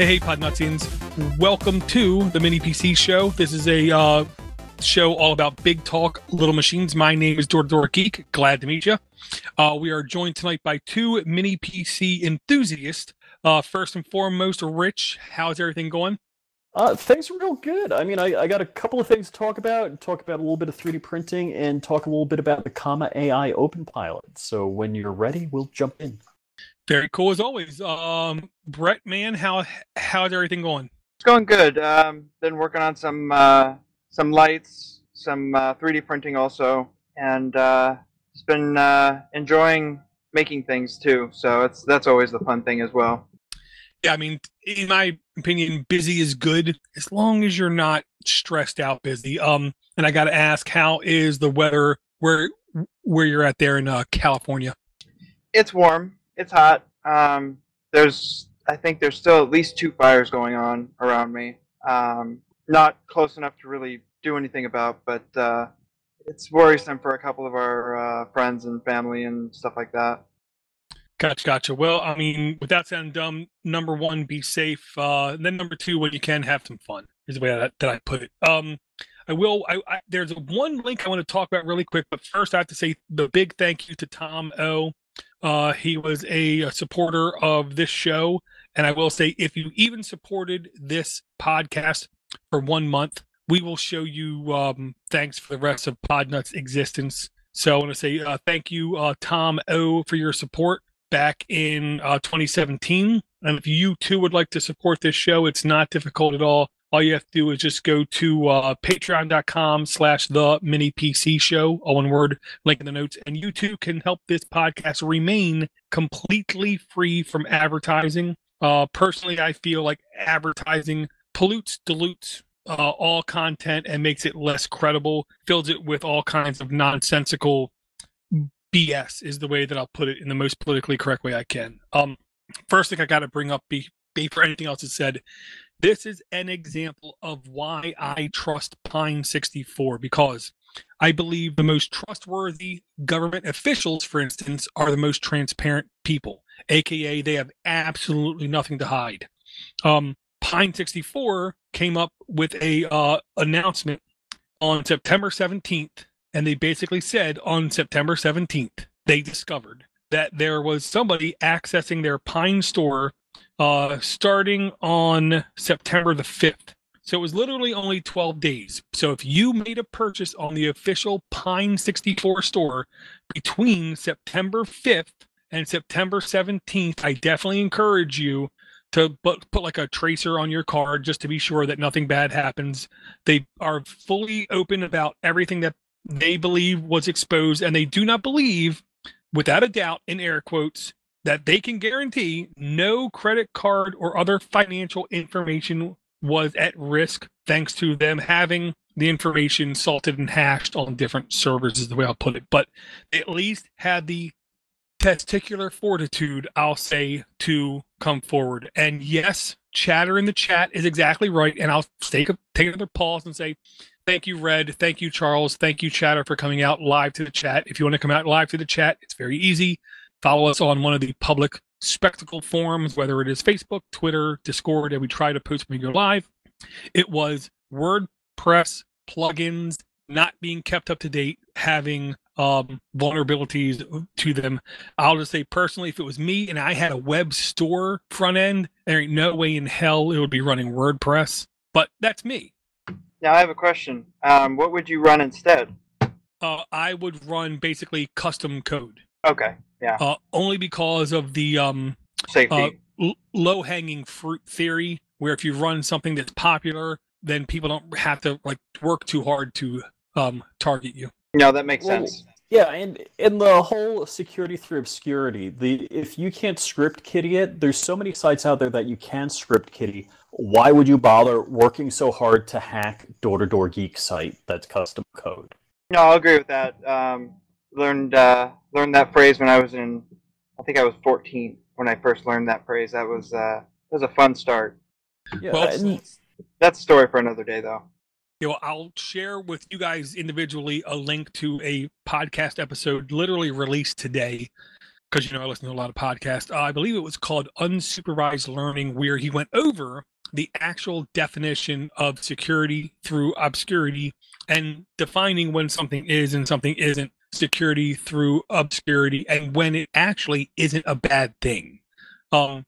Hey, Podnutsians. Welcome to the Mini PC Show. This is a uh, show all about big talk, little machines. My name is Dora Dora Geek. Glad to meet you. Uh, we are joined tonight by two Mini PC enthusiasts. Uh, first and foremost, Rich, how's everything going? Uh, things are real good. I mean, I, I got a couple of things to talk about. Talk about a little bit of 3D printing and talk a little bit about the Comma AI Open Pilot. So when you're ready, we'll jump in. Very cool as always. Um, Brett, man, how how's everything going? It's going good. Um, been working on some uh, some lights, some uh, 3D printing also, and uh, it's been uh, enjoying making things too. So it's that's always the fun thing as well. Yeah, I mean, in my opinion, busy is good as long as you're not stressed out busy. Um, and I got to ask, how is the weather where where you're at there in uh, California? It's warm. It's hot. Um, there's, I think there's still at least two fires going on around me. Um, not close enough to really do anything about, but uh, it's worrisome for a couple of our uh, friends and family and stuff like that. Gotcha, gotcha. Well, I mean, without sounding dumb, number one, be safe. Uh, then number two, when you can, have some fun. Is the way that, that I put it. Um, I will. I, I, there's one link I want to talk about really quick, but first I have to say the big thank you to Tom O. Uh, he was a, a supporter of this show, and I will say, if you even supported this podcast for one month, we will show you um, thanks for the rest of Podnut's existence. So I want to say uh, thank you, uh, Tom O, for your support back in uh, 2017. And if you too would like to support this show, it's not difficult at all. All you have to do is just go to uh, patreon.com slash the mini PC show, all one word, link in the notes. And you too can help this podcast remain completely free from advertising. Uh, personally, I feel like advertising pollutes, dilutes uh, all content and makes it less credible, fills it with all kinds of nonsensical BS is the way that I'll put it in the most politically correct way I can. Um, first thing I got to bring up be, before anything else is said, this is an example of why I trust Pine 64 because I believe the most trustworthy government officials, for instance, are the most transparent people, aka they have absolutely nothing to hide. Um, Pine 64 came up with a uh, announcement on September 17th and they basically said on September 17th, they discovered that there was somebody accessing their Pine store uh, starting on September the 5th. So it was literally only 12 days. So if you made a purchase on the official Pine 64 store between September 5th and September 17th, I definitely encourage you to put, put like a tracer on your card just to be sure that nothing bad happens. They are fully open about everything that they believe was exposed, and they do not believe, without a doubt, in air quotes, that they can guarantee no credit card or other financial information was at risk thanks to them having the information salted and hashed on different servers is the way I'll put it. But they at least had the testicular fortitude, I'll say, to come forward. And yes, chatter in the chat is exactly right. And I'll take a, take another pause and say, Thank you, Red. Thank you, Charles. Thank you, Chatter, for coming out live to the chat. If you want to come out live to the chat, it's very easy. Follow us on one of the public spectacle forums, whether it is Facebook, Twitter, Discord, and we try to post when we go live. It was WordPress plugins not being kept up to date, having um, vulnerabilities to them. I'll just say personally, if it was me and I had a web store front end, there ain't no way in hell it would be running WordPress. But that's me. Now I have a question. Um, what would you run instead? Uh, I would run basically custom code. Okay. Yeah. Uh, only because of the um, safety uh, l- low hanging fruit theory, where if you run something that's popular, then people don't have to like work too hard to um, target you. No, that makes Well, sense. Yeah, and in the whole security through obscurity, the if you can't script kiddie it, there's so many sites out there that you can script kiddie. Why would you bother working so hard to hack Door to Door Geek site that's custom code? No, I'll agree with that. Um, learned uh, learned that phrase when I was in, I think I was 14 when I first learned that phrase. That was uh, that was a fun start. Yeah, Well, and- That's a story for another day, though. You know, I'll share with you guys individually a link to a podcast episode literally released today because you know I listen to a lot of podcasts. Uh, I believe it was called Unsupervised Learning, where he went over the actual definition of security through obscurity and defining when something is and something isn't security through obscurity and when it actually isn't a bad thing. Um,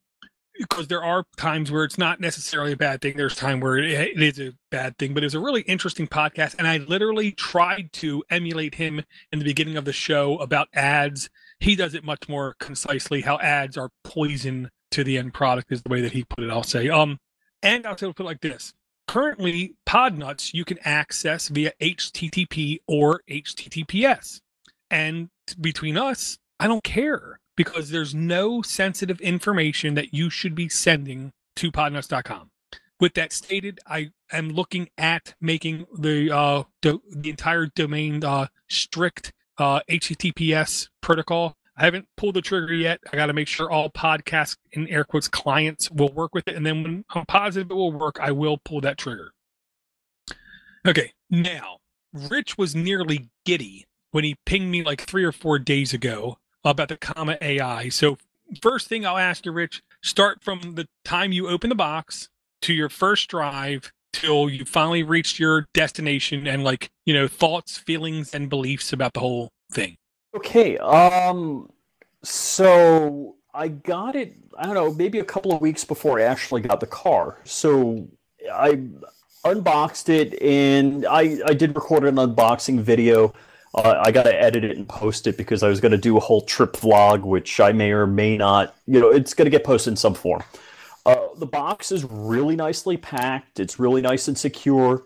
because there are times where it's not necessarily a bad thing. There's time where it, it is a bad thing, but it's a really interesting podcast. And I literally tried to emulate him in the beginning of the show about ads. He does it much more concisely. How ads are poison to the end product is the way that he put it. I'll say. Um, and I'll say put it like this: currently, Podnuts you can access via HTTP or HTTPS, and between us, I don't care because there's no sensitive information that you should be sending to podnuts.com. With that stated, I am looking at making the uh, do- the entire domain uh, strict uh, HTTPS protocol. I haven't pulled the trigger yet. I got to make sure all podcast in air quotes clients will work with it, and then when I'm positive it will work, I will pull that trigger. Okay, now Rich was nearly giddy when he pinged me like three or four days ago about the Comma AI. So, first thing I'll ask you, Rich, start from the time you open the box to your first drive till you finally reached your destination and like, you know, thoughts, feelings, and beliefs about the whole thing. Okay. Um, so I got it, I don't know, maybe a couple of weeks before I actually got the car. So I unboxed it and I, I did record an unboxing video uh, I got to edit it and post it because I was going to do a whole trip vlog, which I may or may not, you know, it's going to get posted in some form. Uh, the box is really nicely packed. It's really nice and secure.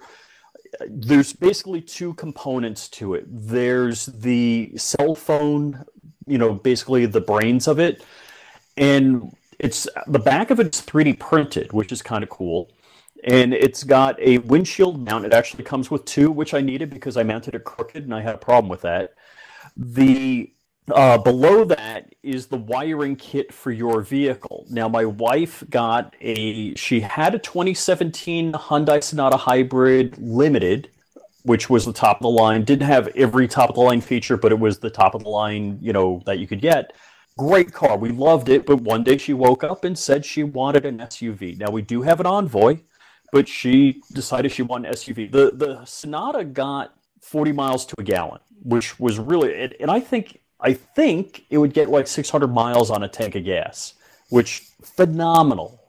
There's basically two components to it. There's the cell phone, you know, basically the brains of it, and it's the back of it's 3D printed, which is kind of cool and it's got a windshield mount. It actually comes with two, which I needed because I mounted it crooked and I had a problem with that. The uh, below that is the wiring kit for your vehicle. Now, my wife got a, she had a 2017 Hyundai Sonata Hybrid Limited, which was the top of the line. Didn't have every top of the line feature, but it was the top of the line, you know, that you could get. Great car. We loved it. But one day she woke up and said she wanted an SUV. Now, we do have an Envoy but she decided she wanted an SUV. The the Sonata got 40 miles to a gallon, which was really and I think I think it would get like 600 miles on a tank of gas, which phenomenal.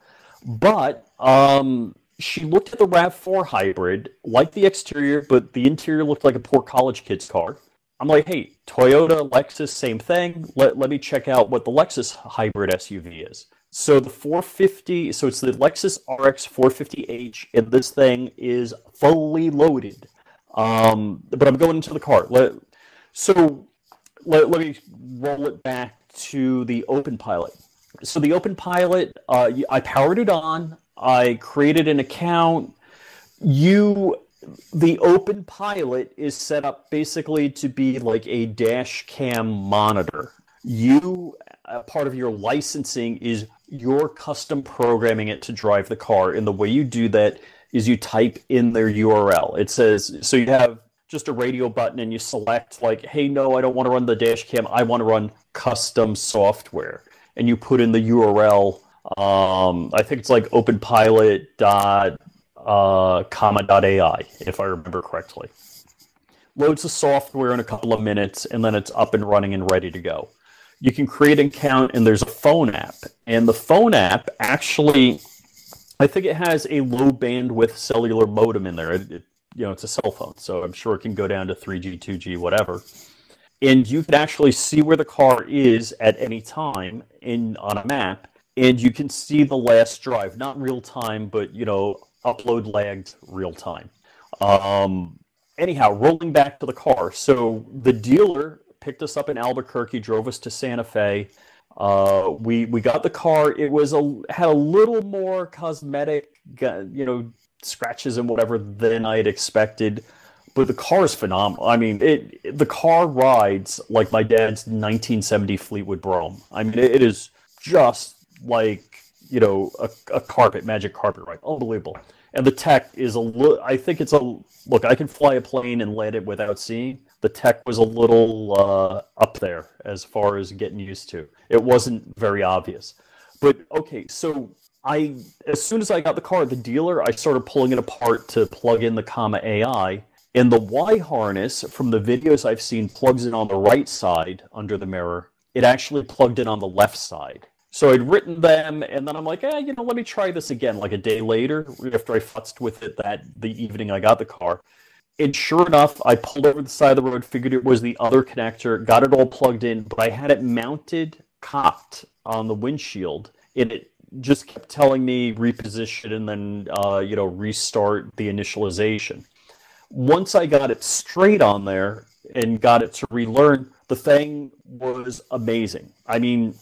But um, she looked at the RAV4 hybrid, liked the exterior, but the interior looked like a poor college kid's car. I'm like, hey, Toyota, Lexus, same thing. Let, let me check out what the Lexus hybrid SUV is. So the 450, so it's the Lexus RX 450h, and this thing is fully loaded. Um, but I'm going into the car. Let, so let, let me roll it back to the Open Pilot. So the Open Pilot, uh, I powered it on. I created an account. You, the Open Pilot is set up basically to be like a dash cam monitor. You, part of your licensing is you're custom programming it to drive the car. And the way you do that is you type in their URL. It says, so you have just a radio button and you select, like, hey, no, I don't want to run the dash cam. I want to run custom software. And you put in the URL. Um, I think it's like openpilot dot uh, comma.ai, if I remember correctly. Loads the software in a couple of minutes, and then it's up and running and ready to go you can create an account and there's a phone app. And the phone app actually, I think it has a low bandwidth cellular modem in there. It, it, you know, it's a cell phone, so I'm sure it can go down to 3G, 2G, whatever. And you can actually see where the car is at any time in on a map, and you can see the last drive, not real time, but you know, upload lagged real time. Um, anyhow, rolling back to the car. So the dealer picked us up in Albuquerque, drove us to Santa Fe. Uh, we we got the car. It was a had a little more cosmetic, you know, scratches and whatever than I had expected. But the car is phenomenal. I mean, it the car rides like my dad's 1970 Fleetwood Brougham. I mean, it, is just like you know a, a carpet, magic carpet ride, unbelievable. and the tech is a little. I think it's a look. I can fly a plane and land it without seeing. The tech was a little uh, up there as far as getting used to. It wasn't very obvious, but okay. So I, as soon as I got the car at the dealer, I started pulling it apart to plug in the Comma AI. And the Y harness, from the videos I've seen, plugs in on the right side under the mirror. It actually plugged in on the left side. So I'd written them, and then I'm like, eh, you know, let me try this again. Like a day later, after I futzed with it that the evening I got the car, and sure enough, I pulled over the side of the road, figured it was the other connector, got it all plugged in, but I had it mounted, cocked on the windshield, and it just kept telling me reposition and then uh, you know restart the initialization. Once I got it straight on there and got it to relearn, the thing was amazing. I mean,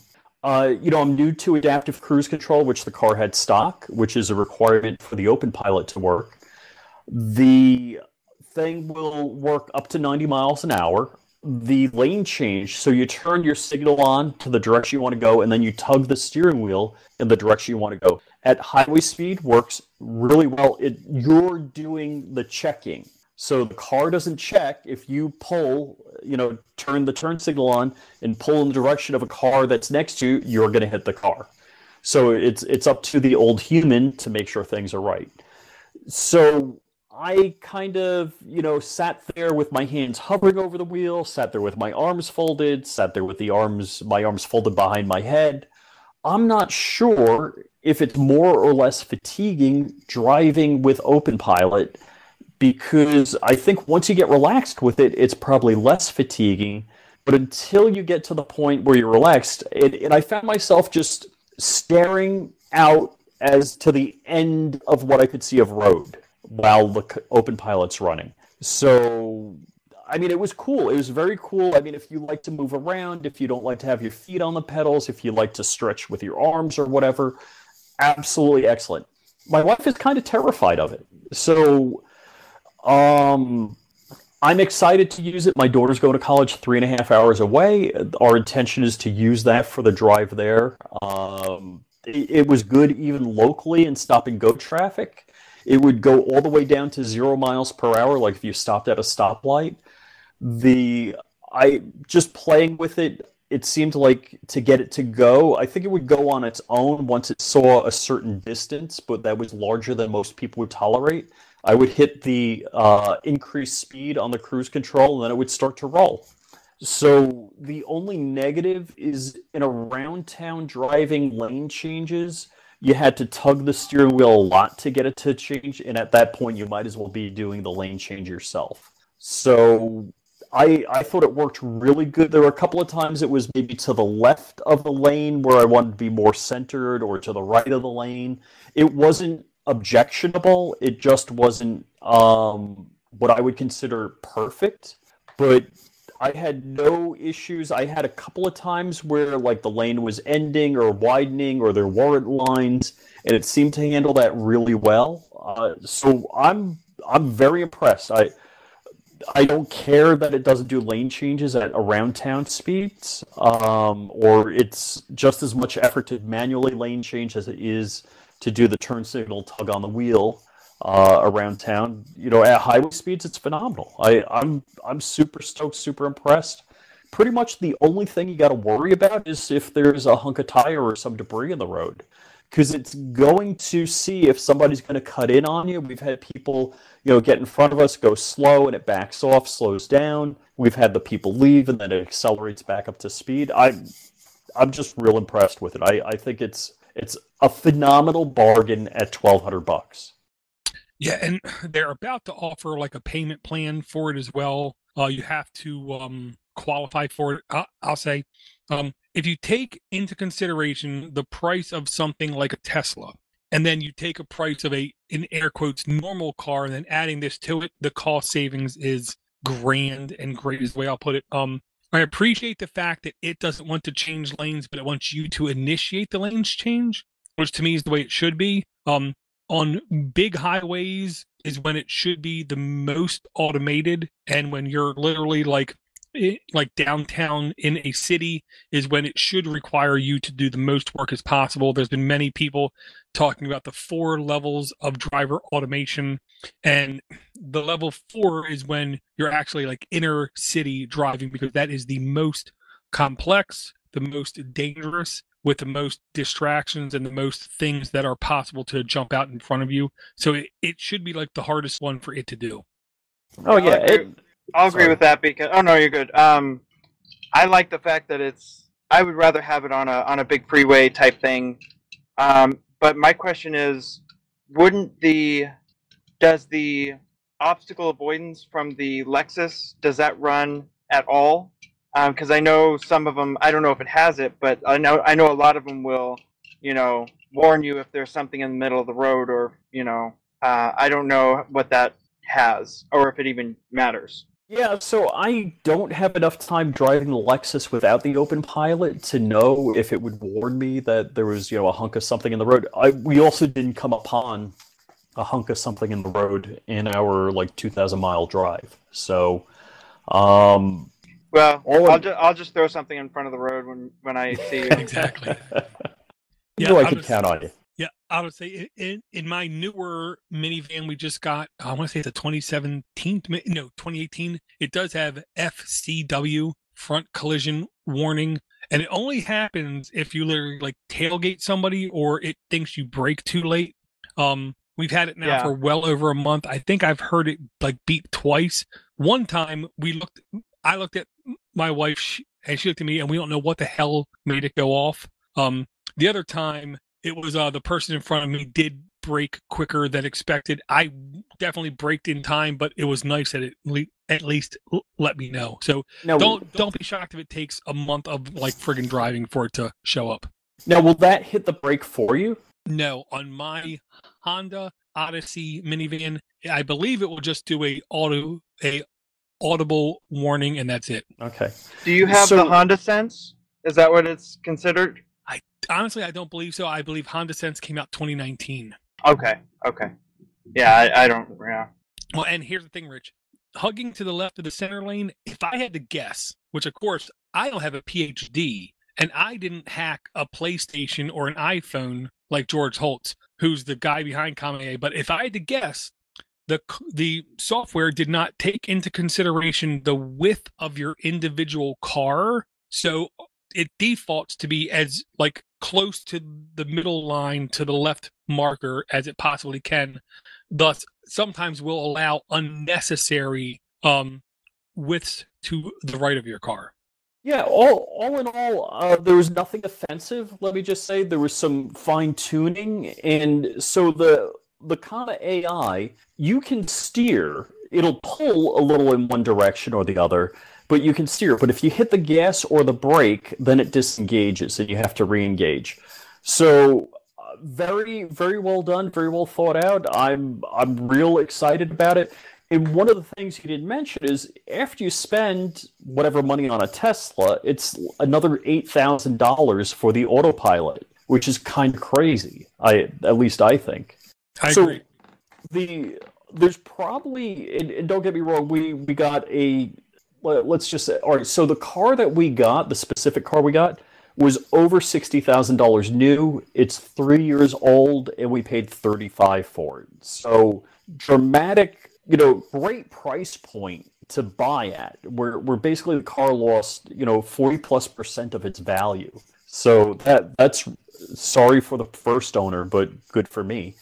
uh, you know, I'm new to adaptive cruise control, which the car had stock, which is a requirement for the Open Pilot to work. The thing will work up to 90 miles an hour. The lane change, so you turn your signal on to the direction you want to go, and then you tug the steering wheel in the direction you want to go. At highway speed, works really well. It, you're doing the checking. So the car doesn't check if you pull, you know, turn the turn signal on and pull in the direction of a car that's next to you, you're going to hit the car. So it's it's up to the old human to make sure things are right. So I kind of, you know, sat there with my hands hovering over the wheel, sat there with my arms folded, sat there with the arms my arms folded behind my head. I'm not sure if it's more or less fatiguing driving with open pilot because I think once you get relaxed with it, it's probably less fatiguing. But until you get to the point where you're relaxed, it, and I found myself just staring out as to the end of what I could see of road while the open pilot's running. So, I mean, it was cool. It was very cool. I mean, if you like to move around, if you don't like to have your feet on the pedals, if you like to stretch with your arms or whatever, absolutely excellent. My wife is kind of terrified of it. So, um, I'm excited to use it. My daughter's going to college three and a half hours away. Our intention is to use that for the drive there. Um, it, it, was good even locally in stop and go traffic. It would go all the way down to zero miles per hour, like if you stopped at a stoplight. The I just playing with it. It seemed like to get it to go. I think it would go on its own once it saw a certain distance, but that was larger than most people would tolerate. I would hit the uh, increased speed on the cruise control, and then it would start to roll. So the only negative is in around town driving lane changes. You had to tug the steering wheel a lot to get it to change, and at that point, you might as well be doing the lane change yourself. So I I thought it worked really good. There were a couple of times it was maybe to the left of the lane where I wanted to be more centered, or to the right of the lane. It wasn't objectionable. It just wasn't um, what I would consider perfect. But I had no issues. I had a couple of times where like the lane was ending or widening or there weren't lines, and it seemed to handle that really well. Uh, so I'm I'm very impressed. I I don't care that it doesn't do lane changes at around town speeds, um, or it's just as much effort to manually lane change as it is to do the turn signal tug on the wheel uh, around town. You know, at highway speeds, it's phenomenal. I, I'm I'm super stoked, super impressed. Pretty much the only thing you got to worry about is if there's a hunk of tire or some debris in the road, because it's going to see if somebody's going to cut in on you. We've had people, you know, get in front of us, go slow, and it backs off, slows down. We've had the people leave, and then it accelerates back up to speed. I, I'm just real impressed with it. I, I think it's it's a phenomenal bargain at twelve hundred bucks. Yeah, and they're about to offer like a payment plan for it as well. Uh, you have to um, qualify for it. I- I'll say, um, if you take into consideration the price of something like a Tesla, and then you take a price of a in air quotes normal car, and then adding this to it, the cost savings is grand and great is the way I'll put it. Um, I appreciate the fact that it doesn't want to change lanes, but it wants you to initiate the lanes change, which to me is the way it should be. Um, on big highways is when it should be the most automated, and when you're literally like like downtown in a city is when it should require you to do the most work as possible. There's been many people talking about the four levels of driver automation, and the level four is when you're actually like inner city driving because that is the most complex, the most dangerous, with the most distractions and the most things that are possible to jump out in front of you. So it, it should be like the hardest one for it to do. Oh Yeah, yeah, I agree. it, I'll agree with that because oh no, you're good. Um, I like the fact that it's. I would rather have it on a on a big freeway type thing. Um, but my question is, wouldn't the does the obstacle avoidance from the Lexus does that run at all? Because I know some of them. I don't know if it has it, but I know I know a lot of them will. You know, warn you if there's something in the middle of the road, or you know, uh, I don't know what that has, or if it even matters. Yeah, so I don't have enough time driving the Lexus without the open pilot to know if it would warn me that there was, you know, a hunk of something in the road. I we also didn't come upon a hunk of something in the road in our like 2000 mile drive. So, um, Well, All I'll, ju- I'll just throw something in front of the road when, when I see you. Exactly. you Yeah, know I I can was- count on you. Yeah, I would say in in my newer minivan we just got, I want to say it's a 2017, no, 2018. It does have FCW front collision warning, and it only happens if you literally like tailgate somebody or it thinks you brake too late. Um, we've had it now Yeah. for well over a month. I think I've heard it like beep twice. One time we looked, I looked at my wife she, and she looked at me, and we don't know what the hell made it go off. Um, the other time it was uh the person in front of me did break quicker than expected. I definitely braked in time, but it was nice that it le- at least l- let me know. So Now, don't don't be shocked if it takes a month of like friggin' driving for it to show up. now will that hit the brake for you? No, on my Honda Odyssey minivan, I believe it will just do a auto a audible warning and that's it. Okay. Do you have So- the Honda Sense? Is that what it's considered? I honestly, I don't believe so. I believe Honda Sense came out 2019. Okay, okay. Yeah, I, I don't. Yeah. Well, and here's the thing, Rich. Hugging to the left of the center lane, if I had to guess, which of course I don't have a PhD, and I didn't hack a PlayStation or an iPhone like George Hotz, who's the guy behind Comma, but if I had to guess, the the software did not take into consideration the width of your individual car, so it defaults to be as like close to the middle line to the left marker as it possibly can thus sometimes will allow unnecessary um widths to the right of your car Yeah, all all in all, uh, there was nothing offensive. Let me just say there was some fine tuning, and so the the Comma AI, you can steer. It'll pull a little in one direction or the other, but you can steer. But if you hit the gas or the brake, then it disengages, and you have to re-engage. So uh, very very well done, very well thought out. I'm I'm real excited about it. And one of the things you didn't mention is after you spend whatever money on a Tesla, it's another eight thousand dollars for the autopilot, which is kind of crazy. I at least I think. I So- agree The there's probably and, and don't get me wrong, we we got a let- let's just say all right. So the car that we got, the specific car we got, was over sixty thousand dollars new. It's three years old, and we paid thirty five for it. So dramatic, you know, great price point to buy at. Where where basically the car lost, you know, forty plus percent of its value. So that that's sorry for the first owner, but good for me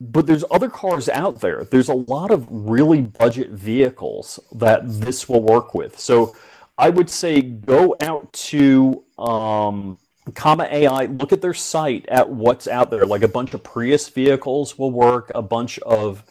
but there's other cars out there. There's a lot of really budget vehicles that this will work with. So I would say go out to um, Comma AI, look at their site at what's out there. Like a bunch of Prius vehicles will work, a bunch of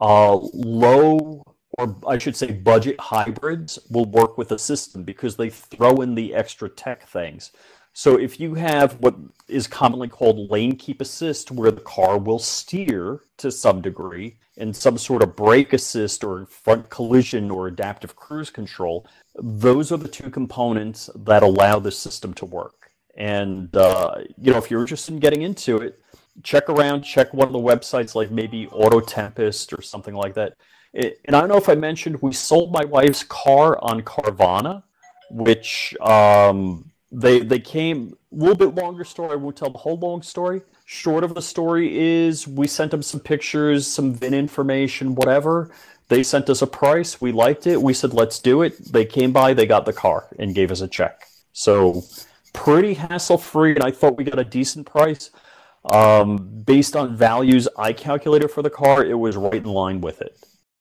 uh, low or I should say budget hybrids will work with the system because they throw in the extra tech things. So if you have what is commonly called lane keep assist, where the car will steer to some degree, and some sort of brake assist or front collision or adaptive cruise control, those are the two components that allow the system to work. And uh, you know, if you're interested in getting into it, check around, check one of the websites like maybe Auto Tempest or something like that. And I don't know if I mentioned we sold my wife's car on Carvana, which um, they they came a little bit longer story. I won't tell the whole long story. Short of the story is we sent them some pictures, some VIN information, whatever. They sent us a price. We liked it. We said, let's do it. They came by, they got the car and gave us a check. So pretty hassle free. And I thought we got a decent price. Um, based on values I calculated for the car, it was right in line with it.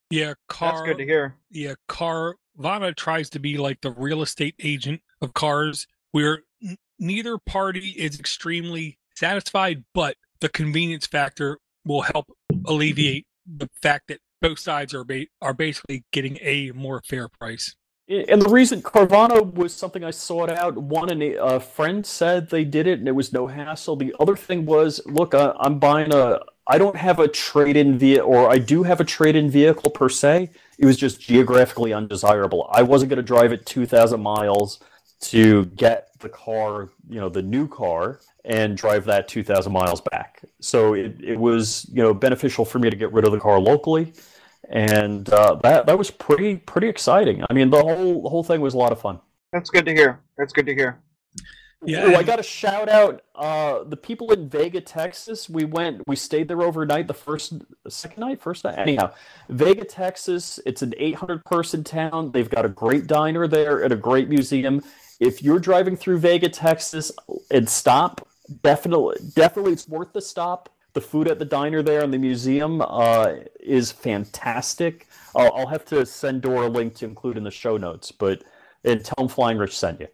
Yeah, car. That's good to hear. Yeah, Carvana tries to be like the real estate agent of cars, where n- neither party is extremely satisfied, but the convenience factor will help alleviate the fact that both sides are ba- are basically getting a more fair price. And the reason Carvana was something I sought out. One, and a friend said they did it, and it was no hassle. The other thing was, look, I, I'm buying a. I don't have a trade-in vehicle, or I do have a trade-in vehicle per se. It was just geographically undesirable. I wasn't going to drive it 2,000 miles to get the car, you know, the new car, and drive that 2,000 miles back. So it, it was, you know, beneficial for me to get rid of the car locally and uh, that that was pretty pretty exciting. I mean, the whole the whole thing was a lot of fun. That's good to hear. That's good to hear. Yeah, Ooh, I got a shout out uh, the people in Vega, Texas. We went, we stayed there overnight. The first, second night, first night. Anyhow, Vega, Texas. It's an 800 person town. They've got a great diner there and a great museum. If you're driving through Vega, Texas, and stop, definitely, definitely, it's worth the stop. The food at the diner there and the museum uh, is fantastic. I'll, I'll have to send Dora a link to include in the show notes, but and tell them Flying Rich sent you.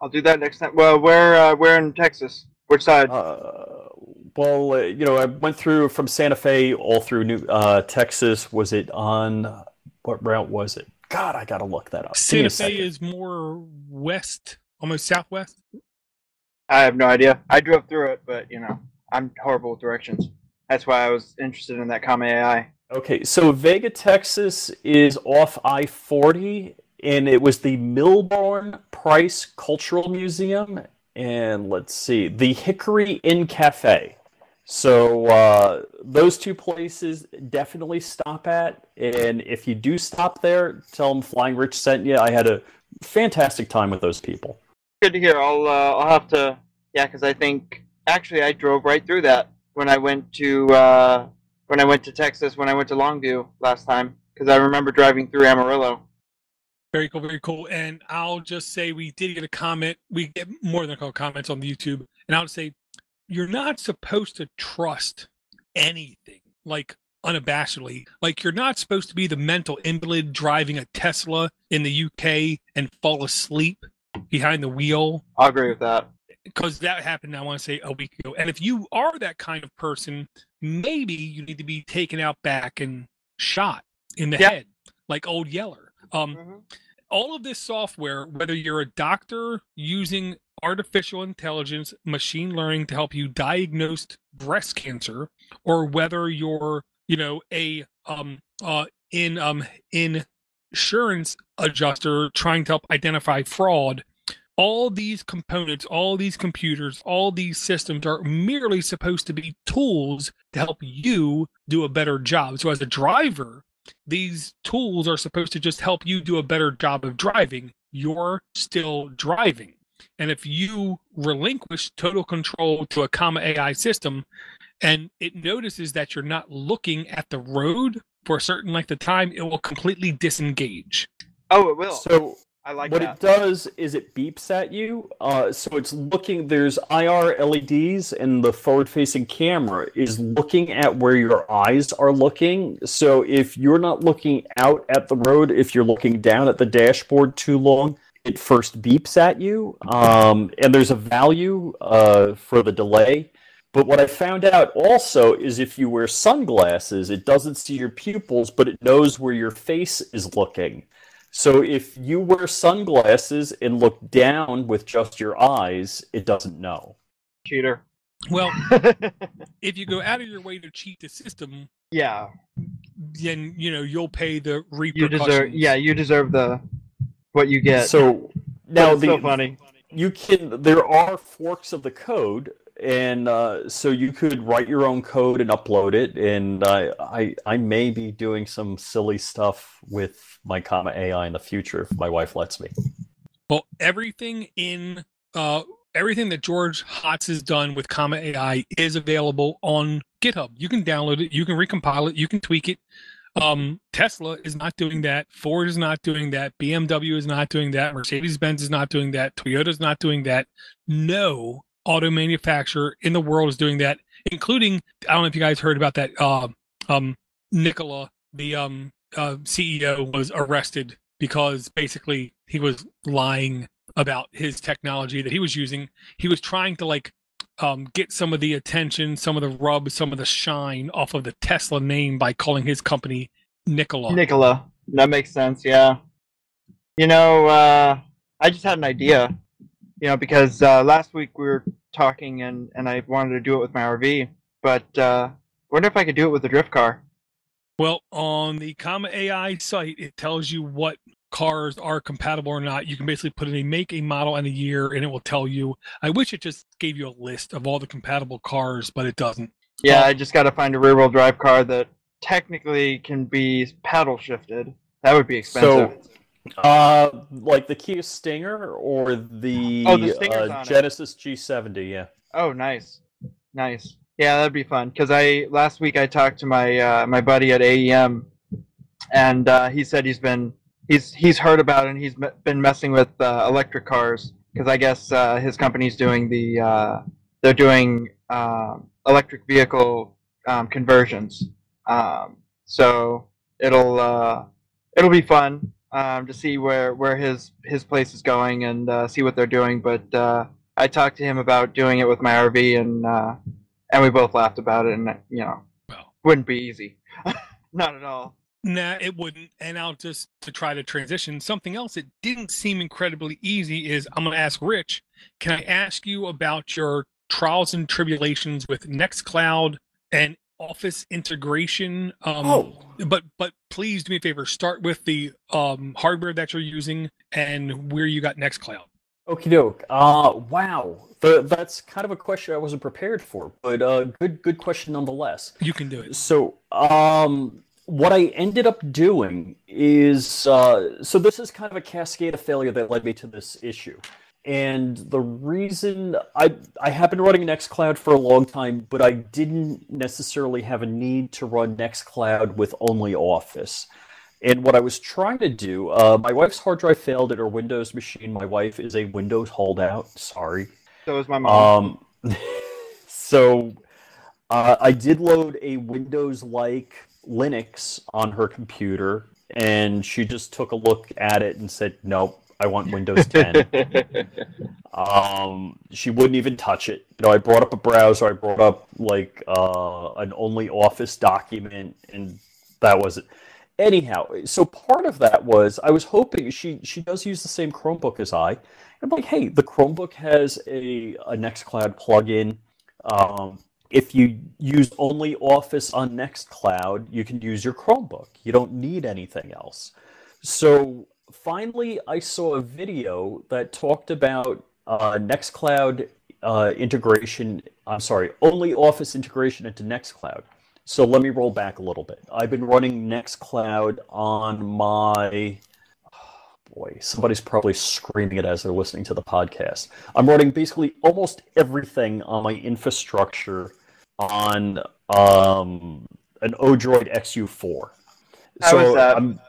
I'll do that next time. Well, where uh, where in Texas? Which side? Uh, well, uh, you know, I went through from Santa Fe all through New uh, Texas. Was it on what route was it? God, I gotta look that up. Give Santa Fe is more west, almost southwest. I have no idea. I drove through it, but you know, I'm horrible with directions. That's why I was interested in that Comma AI. Okay, so Vega, Texas is off I 40, and it was the Milburn Price Cultural Museum. And let's see, the Hickory Inn Cafe. So uh, those two places definitely stop at. And if you do stop there, tell them Flying Rich sent you. I had a fantastic time with those people. Good to hear. I'll uh, I'll have to yeah, because I think actually I drove right through that when I went to uh, when I went to Texas when I went to Longview last time because I remember driving through Amarillo. Very cool, very cool. And I'll just say we did get a comment. We get more than a couple comments on the YouTube, and I'll say you're not supposed to trust anything like unabashedly. Like you're not supposed to be the mental invalid driving a Tesla in the UK and fall asleep behind the wheel I'll agree with that. because that happened i want to say a week ago and if you are that kind of person maybe you need to be taken out back and shot in the Yeah. head like old yeller um Mhm. all of this software whether you're a doctor using artificial intelligence machine learning to help you diagnose breast cancer or whether you're you know a um uh in um insurance adjuster trying to help identify fraud all these components, all these computers, all these systems are merely supposed to be tools to help you do a better job. So, as a driver, these tools are supposed to just help you do a better job of driving. You're still driving. And if you relinquish total control to a comma AI system and it notices that you're not looking at the road for a certain length of time, it will completely disengage. Oh, it will. So I like what that. it does is it beeps at you. Uh, so it's looking. There's IR LEDs, and the forward-facing camera is looking at where your eyes are looking. So if you're not looking out at the road, if you're looking down at the dashboard too long, it first beeps at you. Um, and there's a value uh, for the delay. But what I found out also is if you wear sunglasses, it doesn't see your pupils, but it knows where your face is looking. So if you wear sunglasses and look down with just your eyes, it doesn't know. Cheater. Well, if you go out of your way to cheat the system, yeah, then you know you'll pay the you deserve. Yeah, you deserve the what you get. So now That's the, so funny. you can there are forks of the code and uh, so you could write your own code and upload it. And I, I, I may be doing some silly stuff with my Comma AI in the future if my wife lets me. Well, everything in uh, everything that George Hotz has done with Comma AI is available on GitHub. You can download it, you can recompile it, you can tweak it. Um, Tesla is not doing that. Ford is not doing that. BMW is not doing that. Mercedes Benz is not doing that. Toyota is not doing that. No auto manufacturer in the world is doing that, including I don't know if you guys heard about that. Uh, um, Nikola, the um, uh, CEO, was arrested because basically he was lying about his technology that he was using. He was trying to like um, get some of the attention, some of the rub, some of the shine off of the Tesla name by calling his company Nikola. Nikola. That makes sense. Yeah. You know, uh, I just had an idea. You know, because uh, last week we were talking and and I wanted to do it with my RV, but uh, wonder if I could do it with a drift car. Well, on the Comma AI site, it tells you what cars are compatible or not. You can basically put in a make, a model, and a year, and it will tell you. I wish it just gave you a list of all the compatible cars, but it doesn't. Yeah, I just got to find a rear wheel drive car that technically can be paddle shifted. That would be expensive. So, uh, like the Kia Stinger or the, Oh, the uh, on it. Genesis G70. Yeah. Oh, nice, nice. Yeah, that'd be fun. Cause I last week I talked to my uh, my buddy at AEM, and uh, he said he's been he's he's heard about it and he's been messing with uh, electric cars because I guess uh, his company's doing the uh, they're doing um, electric vehicle um, conversions. Um, so it'll uh, it'll be fun um, to see where where his his place is going and uh, see what they're doing. But uh, I talked to him about doing it with my RV and uh, and we both laughed about it and you know Well, wouldn't be easy, not at all. Nah, it wouldn't. And I'll just to try to transition something else that didn't seem incredibly easy is I'm going to ask Rich. Can I ask you about your trials and tribulations with Nextcloud and Office integration? Um, Oh. but but please do me a favor. Start with the um, hardware that you're using and where you got Nextcloud. Okie doke. Uh, wow. The, that's kind of a question I wasn't prepared for, but uh, good good question nonetheless. You can do it. So, um, what I ended up doing is uh, so this is kind of a cascade of failure that led me to this issue. And the reason I I have been running Nextcloud for a long time, but I didn't necessarily have a need to run Nextcloud with OnlyOffice. And what I was trying to do, uh, my wife's hard drive failed at her Windows machine. My wife is a Windows holdout. Sorry. So is my mom. Um, so uh, I did load a Windows-like Linux on her computer, and she just took a look at it and said, "Nope, I want Windows 10." um, she wouldn't even touch it. You know, I brought up a browser, I brought up like uh, an OnlyOffice document, and that was it. Anyhow, so part of that was I was hoping she she does use the same Chromebook as I. I'm like, hey, the Chromebook has a, a Nextcloud plugin. Um, if you use OnlyOffice on Nextcloud, you can use your Chromebook. You don't need anything else. So finally, I saw a video that talked about uh, Nextcloud uh, integration. I'm sorry, OnlyOffice integration into Nextcloud. So let me roll back a little bit. I've been running Nextcloud on my boy, somebody's probably screaming it as they're listening to the podcast. I'm running basically almost everything on my infrastructure on um, an Odroid XU4. How is that? I'm,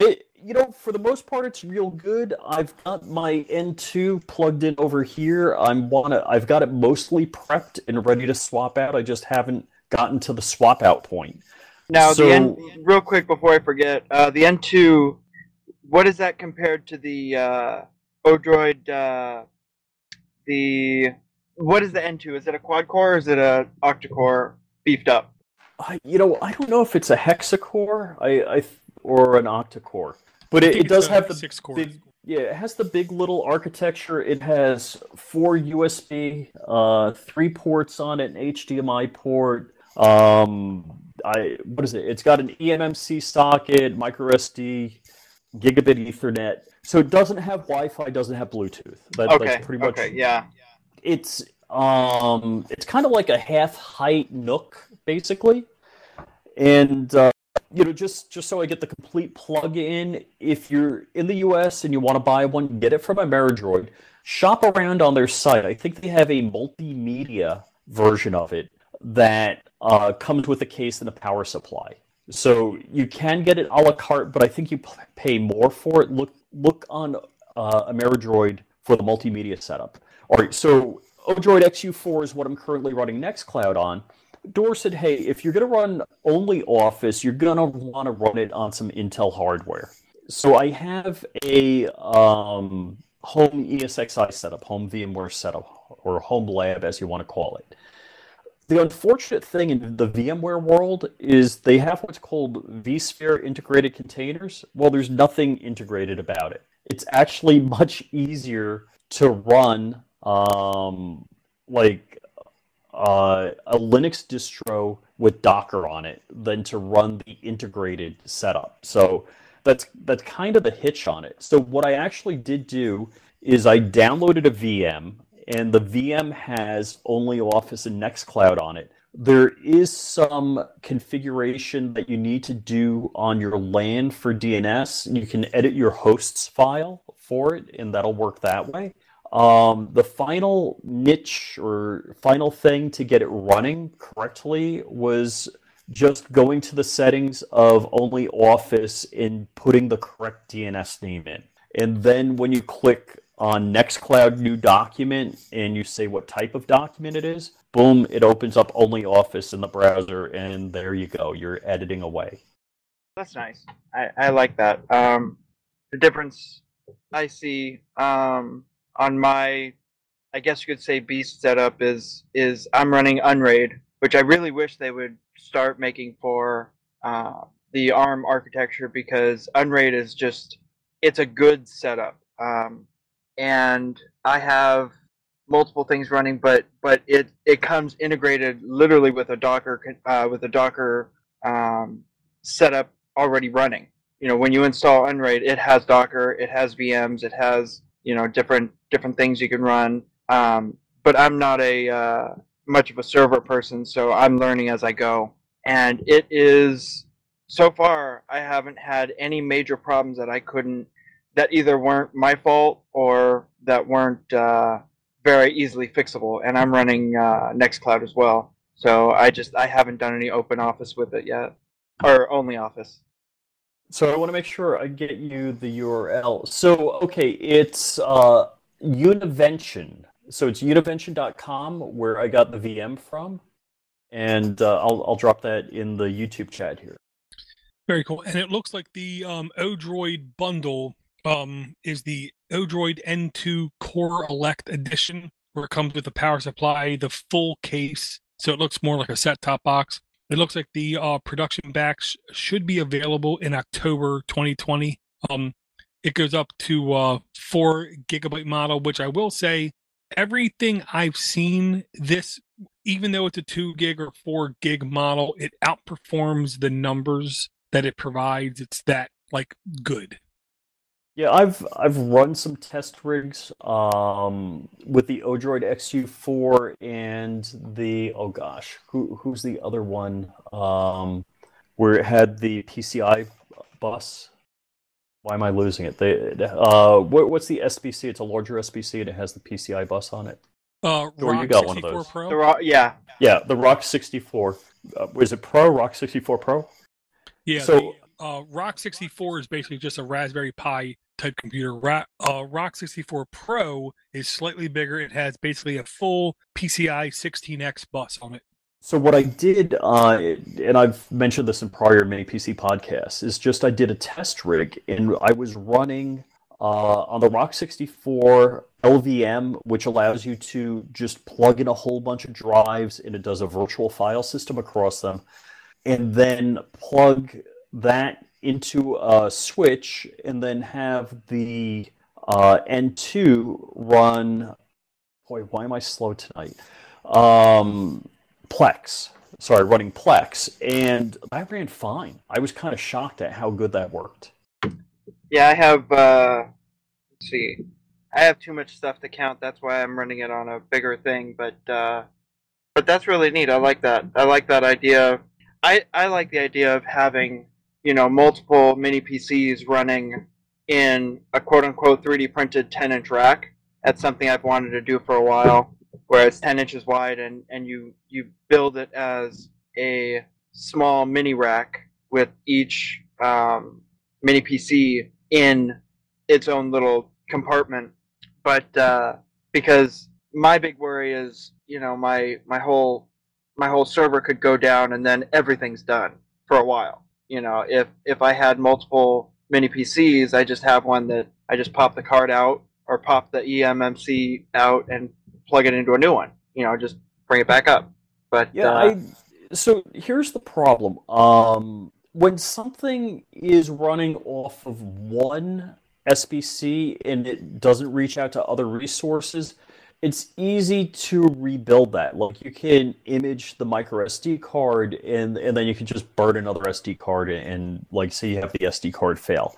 it, you know, for the most part, it's real good. I've got my N2 plugged in over here. I'm wanna, I've got it mostly prepped and ready to swap out. I just haven't gotten to the swap out point. Now, So- the N, real quick before I forget, uh, the N2, what is that compared to the uh, Odroid? Uh, the what is the N2? Is it a quad core or is it a octa core beefed up? I, you know, I don't know if it's a hexacore, I, I or an octa-core, but it, it does have the six cores. big, yeah, it has the big little architecture. It has four USB, uh, three ports on it, an HDMI port. Um, I what is it? It's got an eMMC socket, micro SD, gigabit Ethernet. So it doesn't have Wi-Fi, doesn't have Bluetooth. That, Okay, that's pretty much okay, yeah. it's Um, it's kind of like a half height NUC, basically. And uh, you know, just just so I get the complete plug-in, if you're in the U.S. and you want to buy one, get it from Ameridroid. Shop around on their site. I think they have a multimedia version of it that uh, comes with a case and a power supply. So you can get it a la carte, but I think you pay more for it. Look look on uh, Ameridroid for the multimedia setup. All right, so Odroid XU4 is what I'm currently running Nextcloud on. Door said, hey, if you're going to run OnlyOffice, you're going to want to run it on some Intel hardware. So I have a um, home ESXi setup, home VMware setup, or home lab, as you want to call it. The unfortunate thing in the VMware world is they have what's called vSphere integrated containers. Well, there's nothing integrated about it. It's actually much easier to run um, like uh, a Linux distro with Docker on it than to run the integrated setup. So that's that's kind of the hitch on it. So what I actually did do is I downloaded a VM, and the VM has OnlyOffice and Nextcloud on it. There is some configuration that you need to do on your LAN for DNS. You can edit your hosts file for it, and that'll work that way. Um, the final niche or final thing to get it running correctly was just going to the settings of OnlyOffice and putting the correct DNS name in. And then when you click on Nextcloud New Document and you say what type of document it is, boom, it opens up OnlyOffice in the browser, and there you go. You're editing away. That's nice. I, I like that. Um, the difference I see um, on my, I guess you could say beast setup is is I'm running Unraid, which I really wish they would start making for uh, the ARM architecture because Unraid is just it's a good setup. Um, and I have multiple things running, but but it it comes integrated literally with a Docker uh, with a Docker um, setup already running. You know, when you install Unraid, it has Docker, it has VMs, it has you know different different things you can run. Um, but I'm not a uh, much of a server person, so I'm learning as I go. And it is so far I haven't had any major problems that I couldn't that either weren't my fault or that weren't uh, very easily fixable. And I'm running uh, Nextcloud as well, so I just I haven't done any Open Office with it yet, or OnlyOffice. So I want to make sure I get you the URL. So okay, it's uh, Univention. So it's univention.com where I got the VM from, and uh, I'll I'll drop that in the YouTube chat here. Very cool. And it looks like the um, Odroid bundle um, is the Odroid N2 CoreELEC Edition, where it comes with the power supply, the full case. So it looks more like a set top box. It looks like the uh, production batch should be available in October 2020. Um, it goes up to uh, four gigabyte model, which I will say everything I've seen this, even though it's a two gig or four gig model, it outperforms the numbers that it provides. It's that like good. Yeah, I've I've run some test rigs um, with the Odroid XU4 and the oh gosh, who who's the other one um, where it had the PCI bus? Why am I losing it? They, uh, what, what's the SBC? It's a larger SBC and it has the PCI bus on it. Uh, Or you got one of those. Pro? The raw, yeah, Yeah, the Rock 64. Uh, is it Pro? Rock 64 Pro? Yeah. So- the, uh, Rock 64 is basically just a Raspberry Pi type computer. Ra- uh, Rock 64 Pro is slightly bigger. It has basically a full PCI 16x bus on it. So what I did, uh, and I've mentioned this in prior mini PC podcasts, is just I did a test rig and I was running uh, on the Rock 64 LVM, which allows you to just plug in a whole bunch of drives and it does a virtual file system across them, and then plug that into a switch and then have the uh, N2 run. Boy, why am I slow tonight? Um, Plex. Sorry, running Plex, and that ran fine. I was kind of shocked at how good that worked. yeah. I have. Uh, let's see, I have too much stuff to count. That's why I'm running it on a bigger thing. But uh, but that's really neat. I like that. I like that idea. I I like the idea of having you know multiple mini PCs running in a quote unquote 3D printed 10 inch rack. That's something I've wanted to do for a while, where it's 10 inches wide and and you you build it as a small mini rack with each um, mini PC in its own little compartment. But uh, because my big worry is, you know, my my whole my whole server could go down and then everything's done for a while. You know, if if I had multiple mini PCs, I just have one that I just pop the card out or pop the eMMC out and plug it into a new one. You know, just bring it back up. But Yeah, uh, I, so here's the problem. Um, when something is running off of one SBC and it doesn't reach out to other resources, it's easy to rebuild that. Like you can image the micro SD card and and then you can just burn another SD card and like say you have the SD card fail.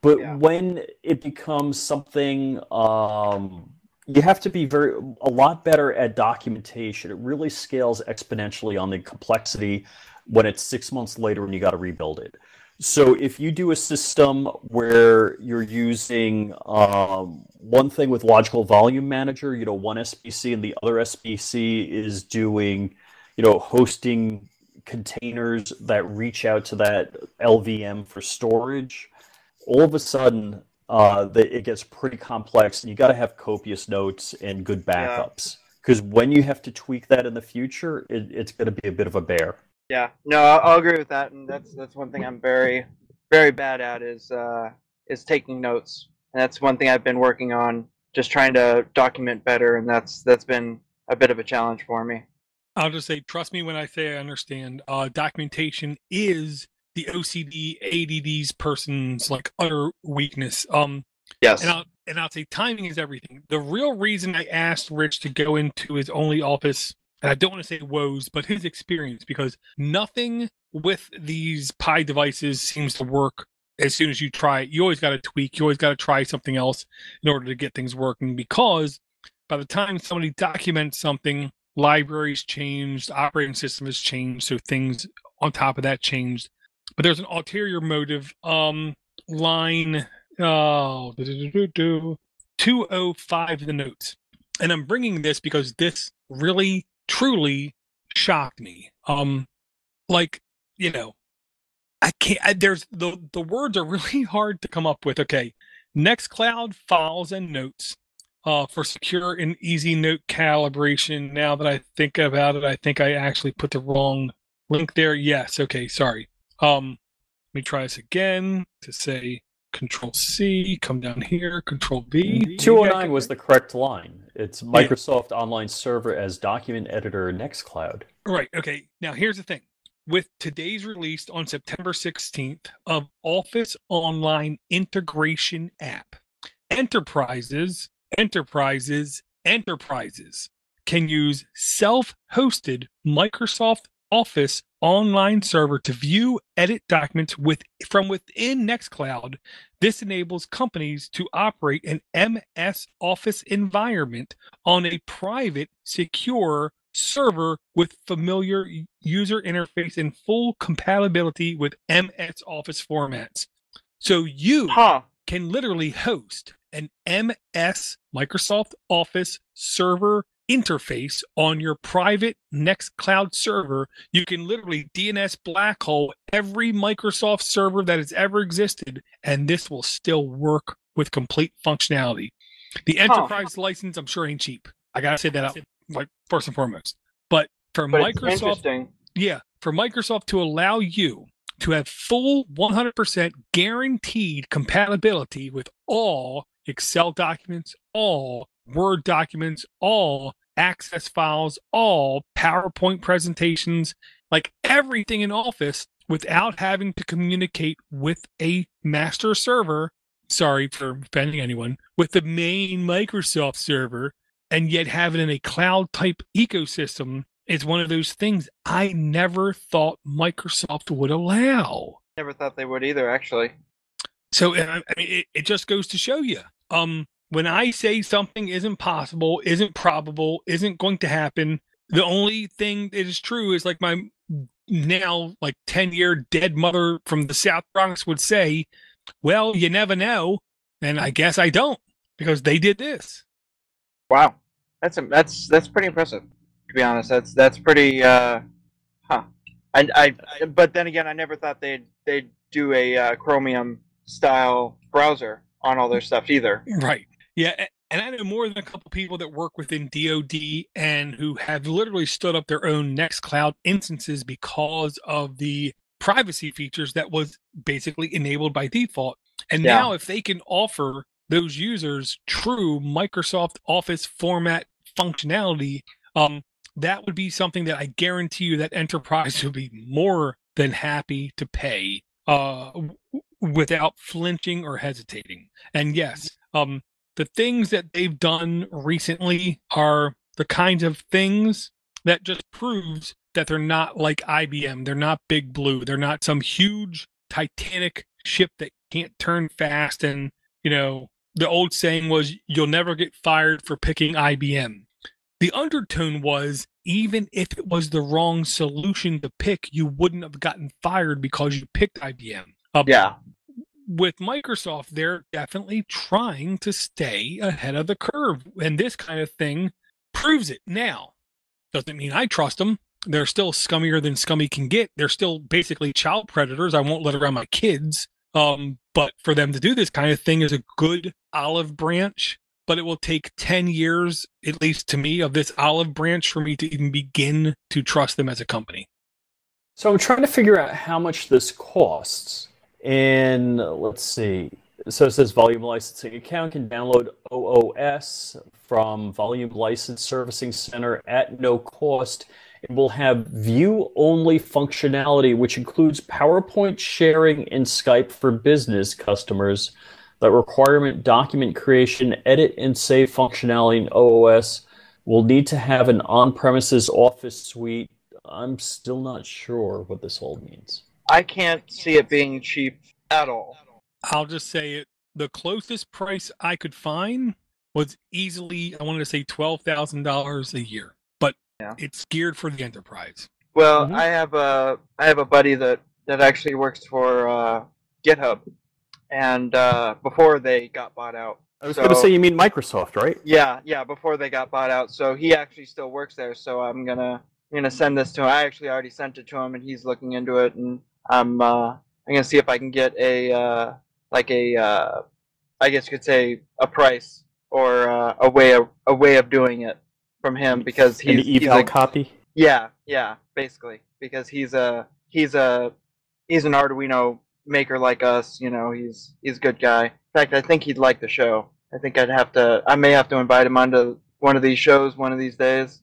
But Yeah. when it becomes something um, you have to be very a lot better at documentation. It really scales exponentially on the complexity when it's six months later and you got to rebuild it. So if you do a system where you're using um, one thing with logical volume manager, you know, one SBC and the other SBC is doing, you know, hosting containers that reach out to that LVM for storage, all of a sudden uh, the, it gets pretty complex, and you got to have copious notes and good backups. Because when you have to tweak that in the future, it, it's going to be a bit of a bear. Yeah, no, I'll, I'll agree with that, and that's that's one thing I'm very, very bad at is uh, is taking notes, and that's one thing I've been working on, just trying to document better, and that's that's been a bit of a challenge for me. I'll just say, trust me when I say I understand. Uh, documentation is the OCD, ADD's person's like utter weakness. Um, Yes. and I'll and I'll say timing is everything. The real reason I asked Rich to go into his OnlyOffice, and I don't want to say woes, but his experience, because nothing with these Pi devices seems to work as soon as you try it. You always got to tweak. You always got to try something else in order to get things working. Because by the time somebody documents something, libraries changed, operating system has changed, so things on top of that changed. But there's an ulterior motive. Um, line oh, do-do-do-do-do, 205 the notes. And I'm bringing this because this really, truly shocked me. Um, like, you know, I can't, I, there's the, the words are really hard to come up with. Okay. Nextcloud files and notes uh, for secure and easy note calibration. Now that I think about it, I think I actually put the wrong link there. Yes. Okay. Sorry. Um, let me try this again to say Control C, come down here, Control V. 209 was the correct line. It's Microsoft Online Server as document editor Nextcloud. Right. Okay. Now here's the thing. With today's release on September 16th of Office Online Integration App, enterprises, enterprises, enterprises can use self-hosted Microsoft Office online server to view, edit documents with from within Nextcloud. This enables companies to operate an MS Office environment on a private, secure server with familiar user interface and full compatibility with MS Office formats. So you Huh. can literally host an MS Microsoft Office server interface on your private Nextcloud server. You can literally DNS black hole every Microsoft server that has ever existed, and this will still work with complete functionality. The enterprise license, I'm sure, ain't cheap. I gotta say that out like first and foremost. But for But Microsoft yeah, for Microsoft to allow you to have full 100% guaranteed compatibility with all Excel documents, all Word documents, all Access files, all PowerPoint presentations, like everything in Office without having to communicate with a master server. Sorry for offending anyone, with the main Microsoft server, and yet have it in a cloud type ecosystem is one of those things I never thought Microsoft would allow. Never thought they would either, actually. So I I mean, it, it just goes to show you. Um, when I say something isn't possible, isn't probable, isn't going to happen, the only thing that is true is like my now like 10 year dead mother from the South Bronx would say, well, you never know. And I guess I don't because they did this. Wow, that's a, that's that's pretty impressive. To be honest, that's that's pretty. Uh, huh. I, I but then again, I never thought they'd they'd do a uh, Chromium style browser on all their stuff either. Right. Yeah, and I know more than a couple people that work within DoD and who have literally stood up their own Nextcloud instances because of the privacy features that was basically enabled by default. And yeah. now, if they can offer those users true Microsoft Office format functionality, um, that would be something that I guarantee you that enterprise would be more than happy to pay uh, w- without flinching or hesitating. And yes, um, the things that they've done recently are the kinds of things that just proves that they're not like IBM. They're not Big Blue. They're not some huge Titanic ship that can't turn fast. And, you know, the old saying was, you'll never get fired for picking IBM. The undertone was, even if it was the wrong solution to pick, you wouldn't have gotten fired because you picked IBM. Uh, yeah. With Microsoft, they're definitely trying to stay ahead of the curve. And this kind of thing proves it. Now, doesn't mean I trust them they're still scummier than scummy can get. They're still basically child predators. I won't let around my kids. Um, but for them to do this kind of thing is a good olive branch. But it will take 10 years, at least to me, of this olive branch for me to even begin to trust them as a company. So I'm trying to figure out how much this costs. And let's see. So it says volume licensing account can download OOS from Volume License Servicing Center at no cost it will have view only functionality, which includes PowerPoint sharing and Skype for business customers. That requirement document creation, edit, and save functionality in OOS will need to have an on premises office suite. I'm still not sure what this all means. I can't see it being cheap at all. I'll just say it. The closest price I could find was easily, I wanted to say $12,000 a year. Yeah. It's geared for the enterprise. Well, mm-hmm. I have a I have a buddy that that actually works for uh, GitHub, and uh, before they got bought out. I was so, going to say you mean Microsoft, right? Yeah, yeah. Before they got bought out, so he actually still works there. So I'm gonna I'm gonna send this to him. I actually already sent it to him, and he's looking into it. And I'm uh, I'm gonna see if I can get a uh, like a uh, I guess you could say a price or uh, a way of a way of doing it from him because he's an eval he's a, copy. Yeah, yeah, basically because he's a he's a he's an Arduino maker like us. You know, he's he's a good guy. In fact, I think he'd like the show. I think I'd have to. I may have to invite him onto one of these shows one of these days.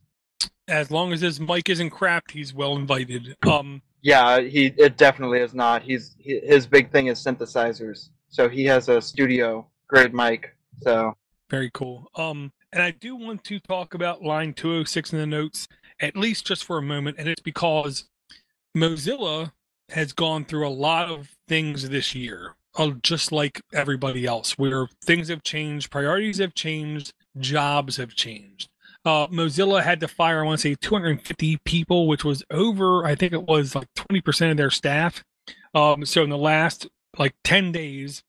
As long as his mic isn't crapped, he's well invited. Um. Yeah, he it definitely is not. He's he, his big thing is synthesizers. So he has a studio grade mic. So very cool. Um, and I do want to talk about line 206 in the notes, at least just for a moment. And it's because Mozilla has gone through a lot of things this year, uh, just like everybody else, where things have changed, priorities have changed, jobs have changed. Uh, Mozilla had to fire, I want to say, 250 people, which was over, I think it was like 20% of their staff. Um, so in the last like 10 days,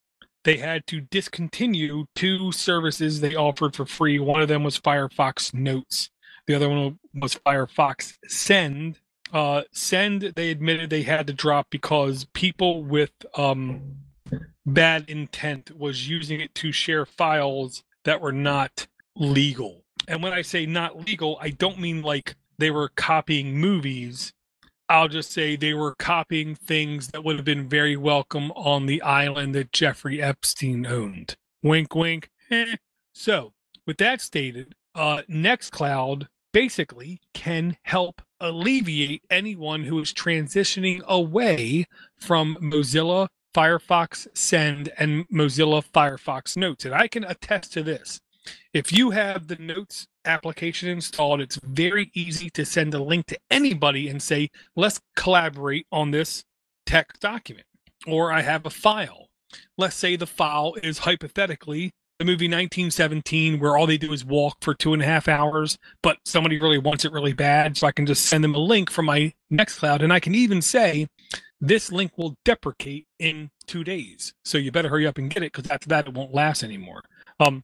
they had to discontinue two services they offered for free. One of them was Firefox Notes. The other one was Firefox Send. Uh, Send, they admitted they had to drop because people with um, bad intent was using it to share files that were not legal. And when I say not legal, I don't mean like they were copying movies. I'll just say they were copying things that would have been very welcome on the island that Jeffrey Epstein owned. Wink, wink. Eh. So, with that stated, uh, Nextcloud basically can help alleviate anyone who is transitioning away from Mozilla Firefox Send and Mozilla Firefox Notes. And I can attest to this. If you have the Notes application installed, it's very easy to send a link to anybody and say, let's collaborate on this text document. Or I have a file. Let's say the file is hypothetically the movie 1917 where all they do is walk for two and a half hours, but somebody really wants it really bad, so I can just send them a link from my Nextcloud, and I can even say this link will deprecate in two days. So you better hurry up and get it because after that it won't last anymore. Um,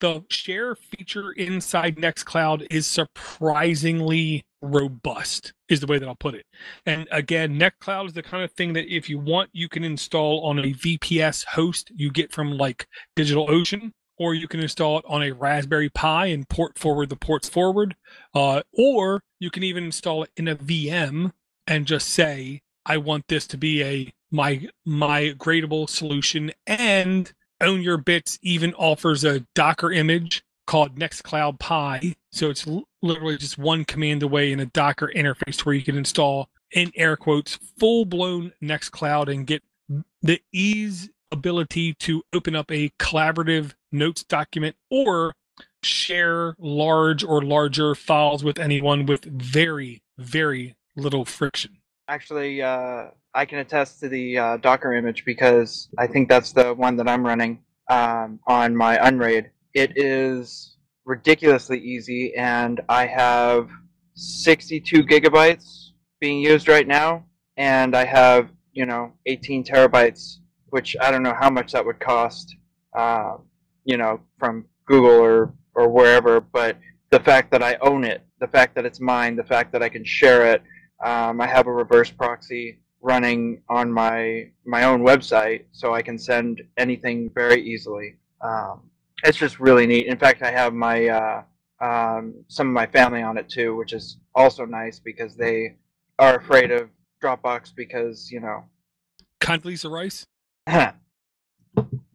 the share feature inside Nextcloud is surprisingly robust, is the way that I'll put it. And again, Nextcloud is the kind of thing that if you want, you can install on a VPS host you get from like DigitalOcean, or you can install it on a Raspberry Pi and port forward the ports forward, uh, or you can even install it in a VM and just say, I want this to be a my my gradable solution and ownyourbits even offers a docker image called NextCloudPi. So it's literally just one command away in a docker interface where you can install in air quotes full blown nextcloud and get the ease ability to open up a collaborative notes document or share large or larger files with anyone with very very little friction. Actually, uh, I can attest to the uh, Docker image because I think that's the one that I'm running um, on my Unraid. It is ridiculously easy, and I have 62 gigabytes being used right now, and I have you know 18 terabytes, which I don't know how much that would cost, uh, you know, from Google or or wherever. But the fact that I own it, the fact that it's mine, the fact that I can share it um, I have a reverse proxy running on my my own website, so I can send anything very easily. Um, it's just really neat. In fact, I have my uh, um, some of my family on it too, which is also nice because they are afraid of Dropbox because you know. Condoleezza Rice.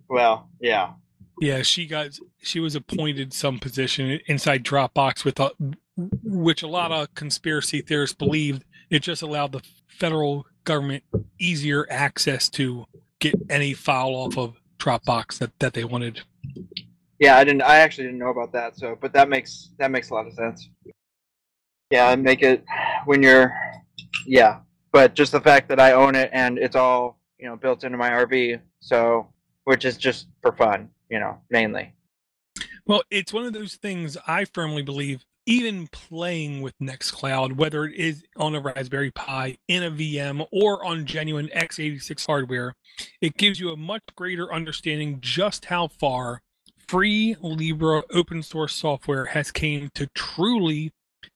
well, yeah. Yeah, she got she was appointed some position inside Dropbox with a, which a lot of conspiracy theorists believed it just allowed the federal government easier access to get any file off of Dropbox that, that they wanted. Yeah, I didn't. I actually didn't know about that. So, but that makes that makes a lot of sense. Yeah, I make it when you're, yeah. But just the fact that I own it and it's all you know built into my RV, so which is just for fun, you know, mainly. Well, it's one of those things I firmly believe even playing with Nextcloud, whether it is on a Raspberry Pi, in a VM, or on genuine x86 hardware, it gives you a much greater understanding just how far free Libre open source software has came to truly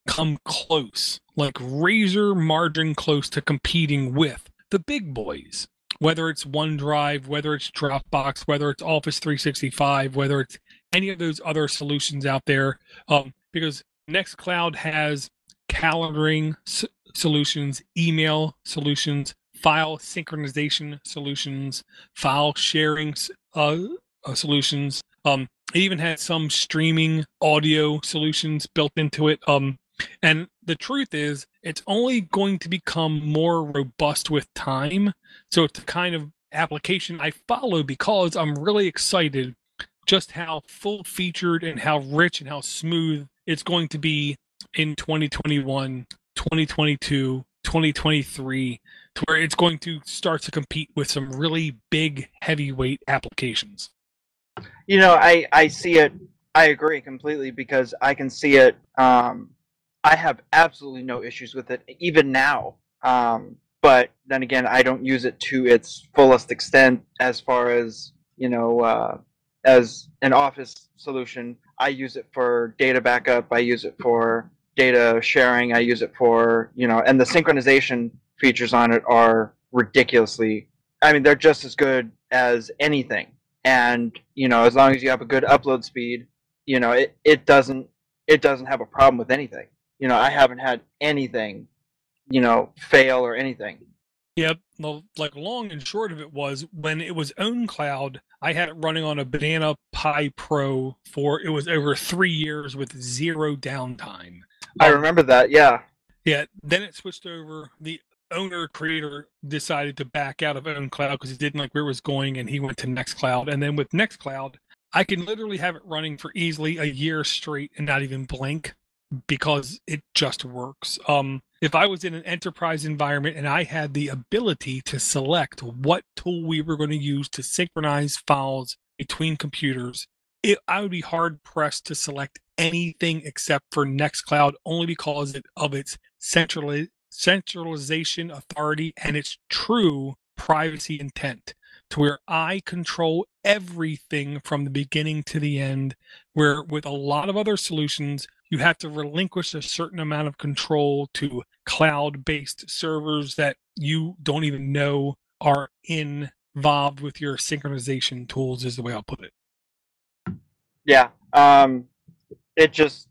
come close, like razor margin close to competing with the big boys. Whether it's OneDrive, whether it's Dropbox, whether it's Office 365, whether it's any of those other solutions out there, um, because Nextcloud has calendaring s- solutions, email solutions, file synchronization solutions, file sharing uh, uh, solutions. Um, it even has some streaming audio solutions built into it. Um, and the truth is, it's only going to become more robust with time. So it's the kind of application I follow because I'm really excited just how full featured and how rich and how smooth it's going to be in 2021, 2022, 2023, to where it's going to start to compete with some really big heavyweight applications. You know, I I see it. I agree completely because I can see it. Um, I have absolutely no issues with it even now. Um, but then again, I don't use it to its fullest extent as far as you know uh, as an office solution. I use it for data backup. I use it for data sharing. I use it for you know, and the synchronization features on it are ridiculously. I mean, they're just as good as anything. And you know, as long as you have a good upload speed, you know, it, it doesn't it doesn't have a problem with anything. You know, I haven't had anything, you know, fail or anything. Yep. Well, like long and short of it was when it was ownCloud, I had it running on a Banana Pi Pro for it was over three years with zero downtime. I Um, remember that. Yeah. Yeah. Then it switched over. The owner creator decided to back out of ownCloud because he didn't like where it was going, and he went to Nextcloud. And then with Nextcloud, I can literally have it running for easily a year straight and not even blink because it just works. Um, if I was in an enterprise environment and I had the ability to select what tool we were going to use to synchronize files between computers, it, I would be hard pressed to select anything except for Nextcloud only because of its centrali- centralization authority and its true privacy intent to where I control everything from the beginning to the end. Where with a lot of other solutions, you have to relinquish a certain amount of control to cloud based servers that you don't even know are involved with your synchronization tools, is the way I'll put it. Yeah. Um, it just,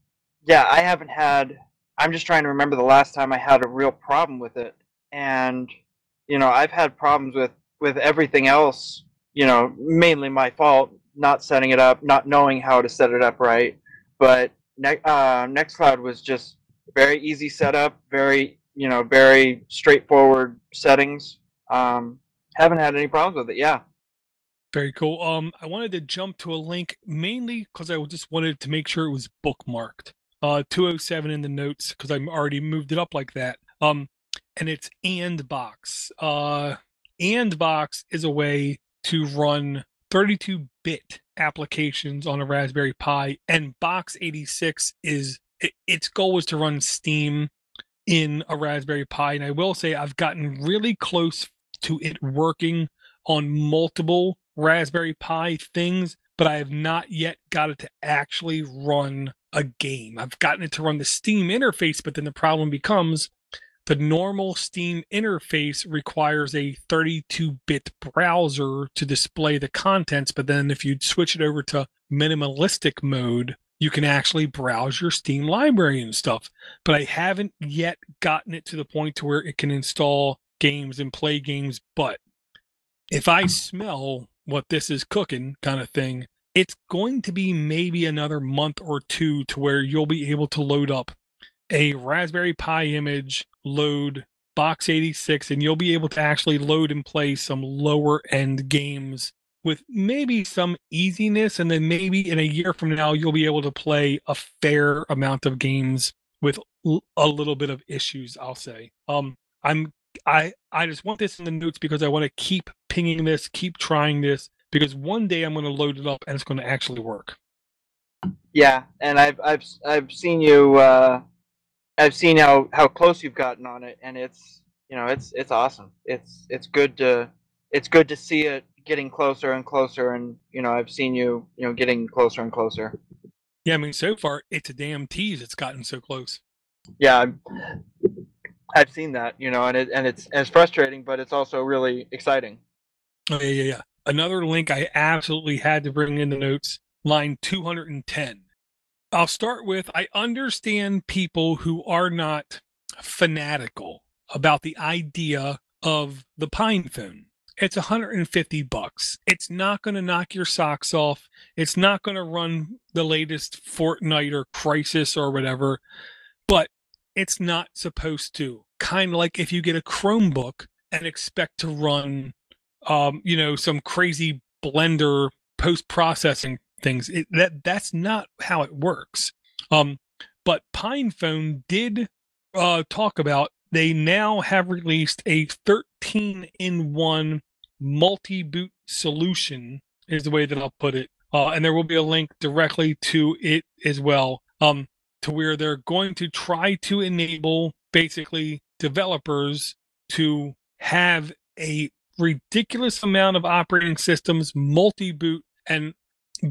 yeah, I haven't had, I'm just trying to remember the last time I had a real problem with it. And, you know, I've had problems with, with everything else, you know, mainly my fault, not setting it up, not knowing how to set it up right. But ne- uh, Nextcloud was just very easy setup, very, you know, very straightforward settings. Um, haven't had any problems with it. Yeah. Very cool. Um, I wanted to jump to a link mainly because I just wanted to make sure it was bookmarked. Uh, 207 in the notes because I'm already moved it up like that. Um, and it's AndBox. Uh, AndBox is a way to run 32-bit applications on a Raspberry Pi, and Box 86 is it, its goal was to run Steam in a Raspberry Pi. And I will say I've gotten really close to it working on multiple Raspberry Pi things, but I have not yet got it to actually run a game. I've gotten it to run the Steam interface, but then the problem becomes the normal Steam interface requires a 32 bit browser to display the contents, but then if you switch it over to minimalistic mode, you can actually browse your Steam library and stuff. But I haven't yet gotten it to the point to where it can install games and play games. But if I smell what this is cooking kind of thing, it's going to be maybe another month or two to where you'll be able to load up a Raspberry Pi image, load Box 86, and you'll be able to actually load and play some lower end games with maybe some easiness. And then maybe in a year from now, you'll be able to play a fair amount of games with a little bit of issues, I'll say. Um, I'm I I just want this in the notes because I want to keep pinging this, keep trying this because one day I'm going to load it up and it's going to actually work. Yeah, and I've I've I've seen you. Uh, I've seen how how close you've gotten on it, and it's you know it's it's awesome. It's it's good to it's good to see it getting closer and closer, and you know I've seen you you know getting closer and closer. Yeah, I mean so far it's a damn tease. It's gotten so close. Yeah, I've seen that, you know, and it and it's and it's frustrating, but it's also really exciting. Oh yeah, yeah, yeah. Another link I absolutely had to bring in the notes, line 210. I'll start with I understand people who are not fanatical about the idea of the PinePhone. It's 150 bucks. It's not going to knock your socks off. It's not going to run the latest Fortnite or Crysis or whatever, but it's not supposed to kind of like if you get a Chromebook and expect to run, um, you know, some crazy Blender post processing things. It, that that's not how it works. Um, but PinePhone did uh, talk about they now have released a 13 in one multi boot solution, is the way that I'll put it. Uh, and there will be a link directly to it as well, um, to where they're going to try to enable basically developers to have a ridiculous amount of operating systems, multi boot, and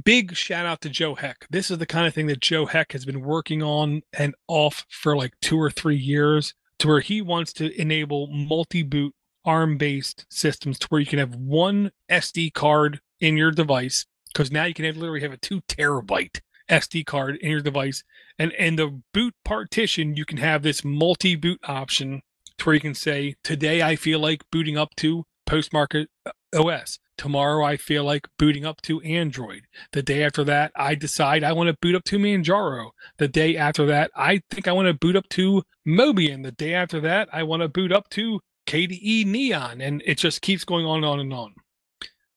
big shout out to Joe Heck. This is the kind of thing that Joe Heck has been working on and off for like two or three years to where he wants to enable multi boot ARM based systems to where you can have one SD card in your device because now you can have, literally have a two terabyte SD card in your device. And in the boot partition, you can have this multi boot option to where you can say, Today I feel like booting up to Postmarket OS. Tomorrow I feel like booting up to Android. The day after that, I decide I want to boot up to Manjaro. The day after that, I think I want to boot up to Mobian. The day after that, I want to boot up to KDE Neon. And it just keeps going on and on and on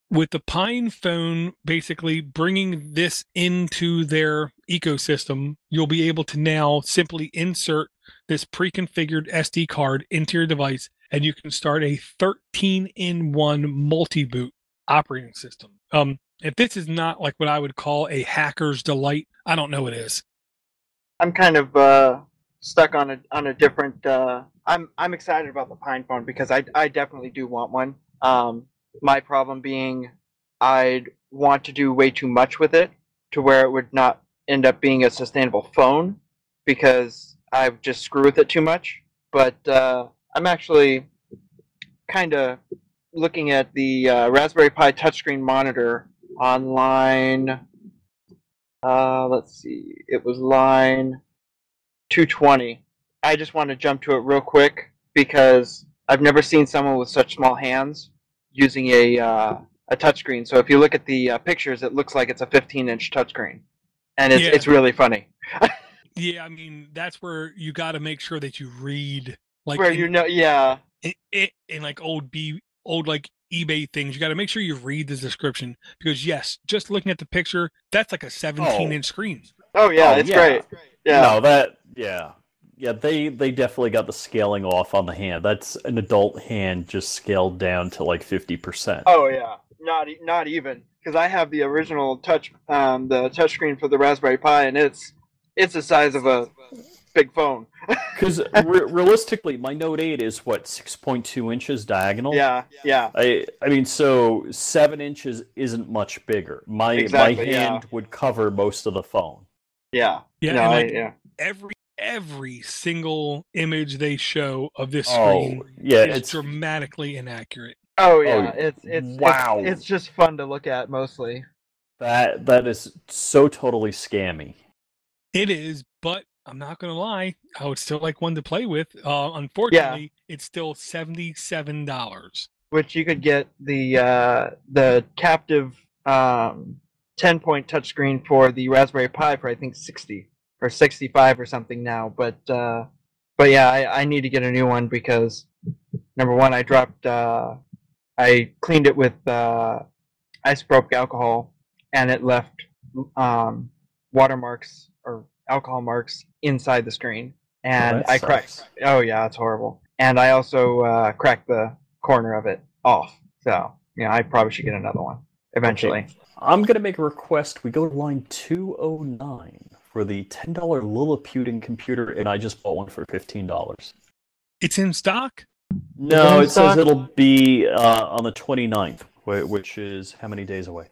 with the PinePhone basically bringing this into their ecosystem, you'll be able to now simply insert this pre-configured SD card into your device and you can start a 13 in 1 multi-boot operating system. Um, If this is not like what I would call a hacker's delight, I don't know what is. I'm kind of uh, stuck on a on a different. Uh, I'm I'm excited about the PinePhone because I I definitely do want one. Um, my problem being, I'd want to do way too much with it to where it would not end up being a sustainable phone because I would just screw with it too much. But uh, I'm actually kind of looking at the uh, Raspberry Pi touchscreen monitor online. Uh, let's see, it was line 220. I just want to jump to it real quick because I've never seen someone with such small hands using a uh, a touchscreen. So if you look at the uh, pictures, it looks like it's a 15 inch touchscreen, and it's Yeah. it's really funny. Yeah, I mean that's where you got to make sure that you read like Where in, you know, yeah, in, in, in like old B old like eBay things. You got to make sure you read the description because yes, just looking at the picture, that's like a 17 Oh. inch screen. oh yeah, Oh, it's yeah. great. Yeah, No, that yeah. Yeah, they they definitely got the scaling off on the hand. That's an adult hand just scaled down to like 50%. Oh yeah, not e- not even because I have the original touch um, the touchscreen for the Raspberry Pi, and it's it's the size of a big phone. Cuz re- realistically, my Note 8 is what 6.2 inches diagonal. Yeah, yeah, I I mean, so seven inches isn't much bigger. My Exactly, my yeah. hand would cover most of the phone. yeah. Yeah, no, and I- yeah. every every single image they show of this Oh, screen yeah, is it's dramatically inaccurate. Oh, oh yeah, yeah. it's it's Wow. It's, it's just fun to look at mostly. that that is so totally scammy. It is, but I'm not gonna lie, I would still like one to play with. Uh, unfortunately, it's still seventy seven dollars. Which you could get the uh, the captive um, ten point touchscreen for the Raspberry Pi for I think sixty or sixty five or something now. But uh, but yeah, I, I need to get a new one because number one, I dropped uh, I cleaned it with uh, isopropyl alcohol and it left um, watermarks or alcohol marks inside the screen. And that I cracked. sucks. Oh yeah, it's horrible. And I also uh, cracked the corner of it off. So yeah, I probably should get another one eventually. Okay. I'm gonna make a request. We go to line 209 for the $10 Lilliputian computer, and I just bought one for $15. It's in stock. No, in it says it'll be uh, on the 29th, whi- which is how many days away?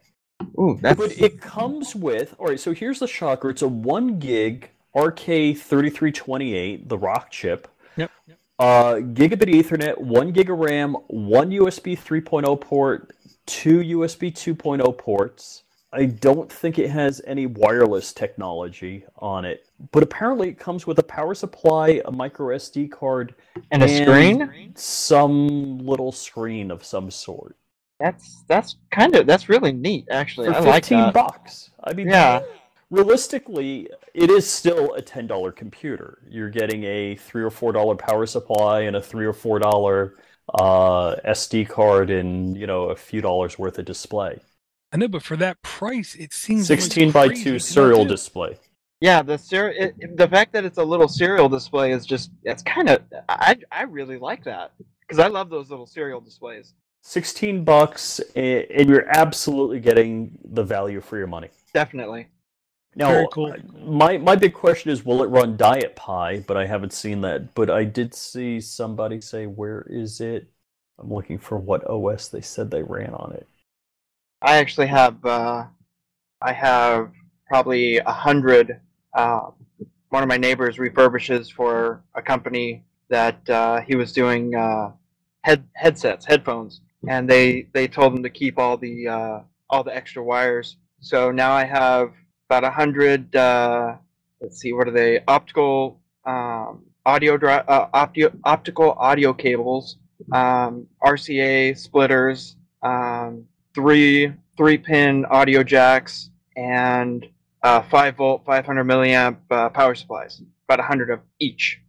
Ooh, that's But it comes with all right. So here's the shocker: it's a one gig RK3328, the Rockchip. Yep. Uh, gigabit Ethernet, one gig of RAM, one USB 3.0 port, two USB 2.0 ports. I don't think it has any wireless technology on it, but apparently it comes with a power supply, a micro SD card, and a screen. some little screen of some sort. That's that's kind of that's really neat actually. For I like 15 that. bucks. I mean, Yeah. Realistically, it is still a ten dollar computer. You're getting a three or four dollar power supply and a three or four dollar uh, SD card and you know a few dollars worth of display. I know, but for that price, it seems Sixteen by crazy two serial display. Yeah, the ser- it, it- the fact that it's a little serial display is just it's kind of I I really like that because I love those little serial displays. Sixteen bucks, and you're absolutely getting the value for your money. Definitely. Now, Very cool. my my big question is, will it run DietPi? But I haven't seen that. But I did see somebody say, "Where is it?" I'm looking for what OS they said they ran on it. I actually have uh, I have probably a hundred. Uh, one of my neighbors refurbishes for a company that uh, he was doing uh, head headsets, headphones, and they they told him to keep all the uh, all the extra wires. So now I have about a hundred. Uh, let's see, what are they? Optical um, audio dri- uh, opti- optical audio cables, um, RCA splitters. Um, three three pin audio jacks and uh, five volt, five hundred milliamp uh, power supplies. About a hundred of each.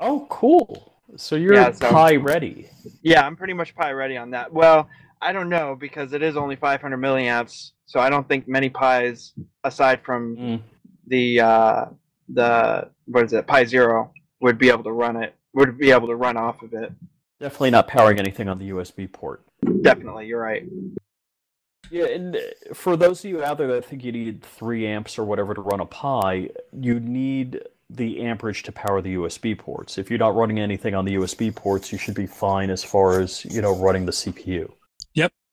Oh, cool! So you're Yeah, so- Pi ready. Yeah, I'm pretty much Pi ready on that. Well, I don't know because it is only 500 milliamps, so I don't think many Pis aside from Mm. the uh, the what is it Pi Zero would be able to run it. Would be able to run off of it. Definitely not powering anything on the USB port. Definitely, you're right. Yeah, and for those of you out there that think you need three amps or whatever to run a Pi, you need the amperage to power the USB ports. If you're not running anything on the USB ports, you should be fine as far as you know running the CPU.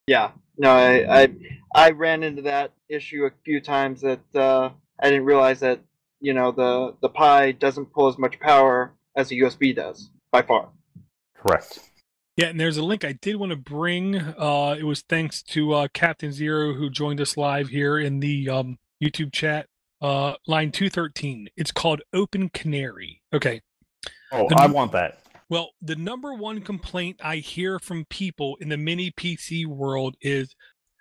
Yeah. No, I, I I ran into that issue a few times that uh, I didn't realize that you know the the Pi doesn't pull as much power as a USB does by far. Correct. Yeah, and there's a link I did want to bring. Uh, it was thanks to uh, Captain Zero who joined us live here in the um, YouTube chat. Uh, line 213. It's called OpenCanary. Okay. Oh, The- I want that. Well, the number one complaint I hear from people in the mini PC world is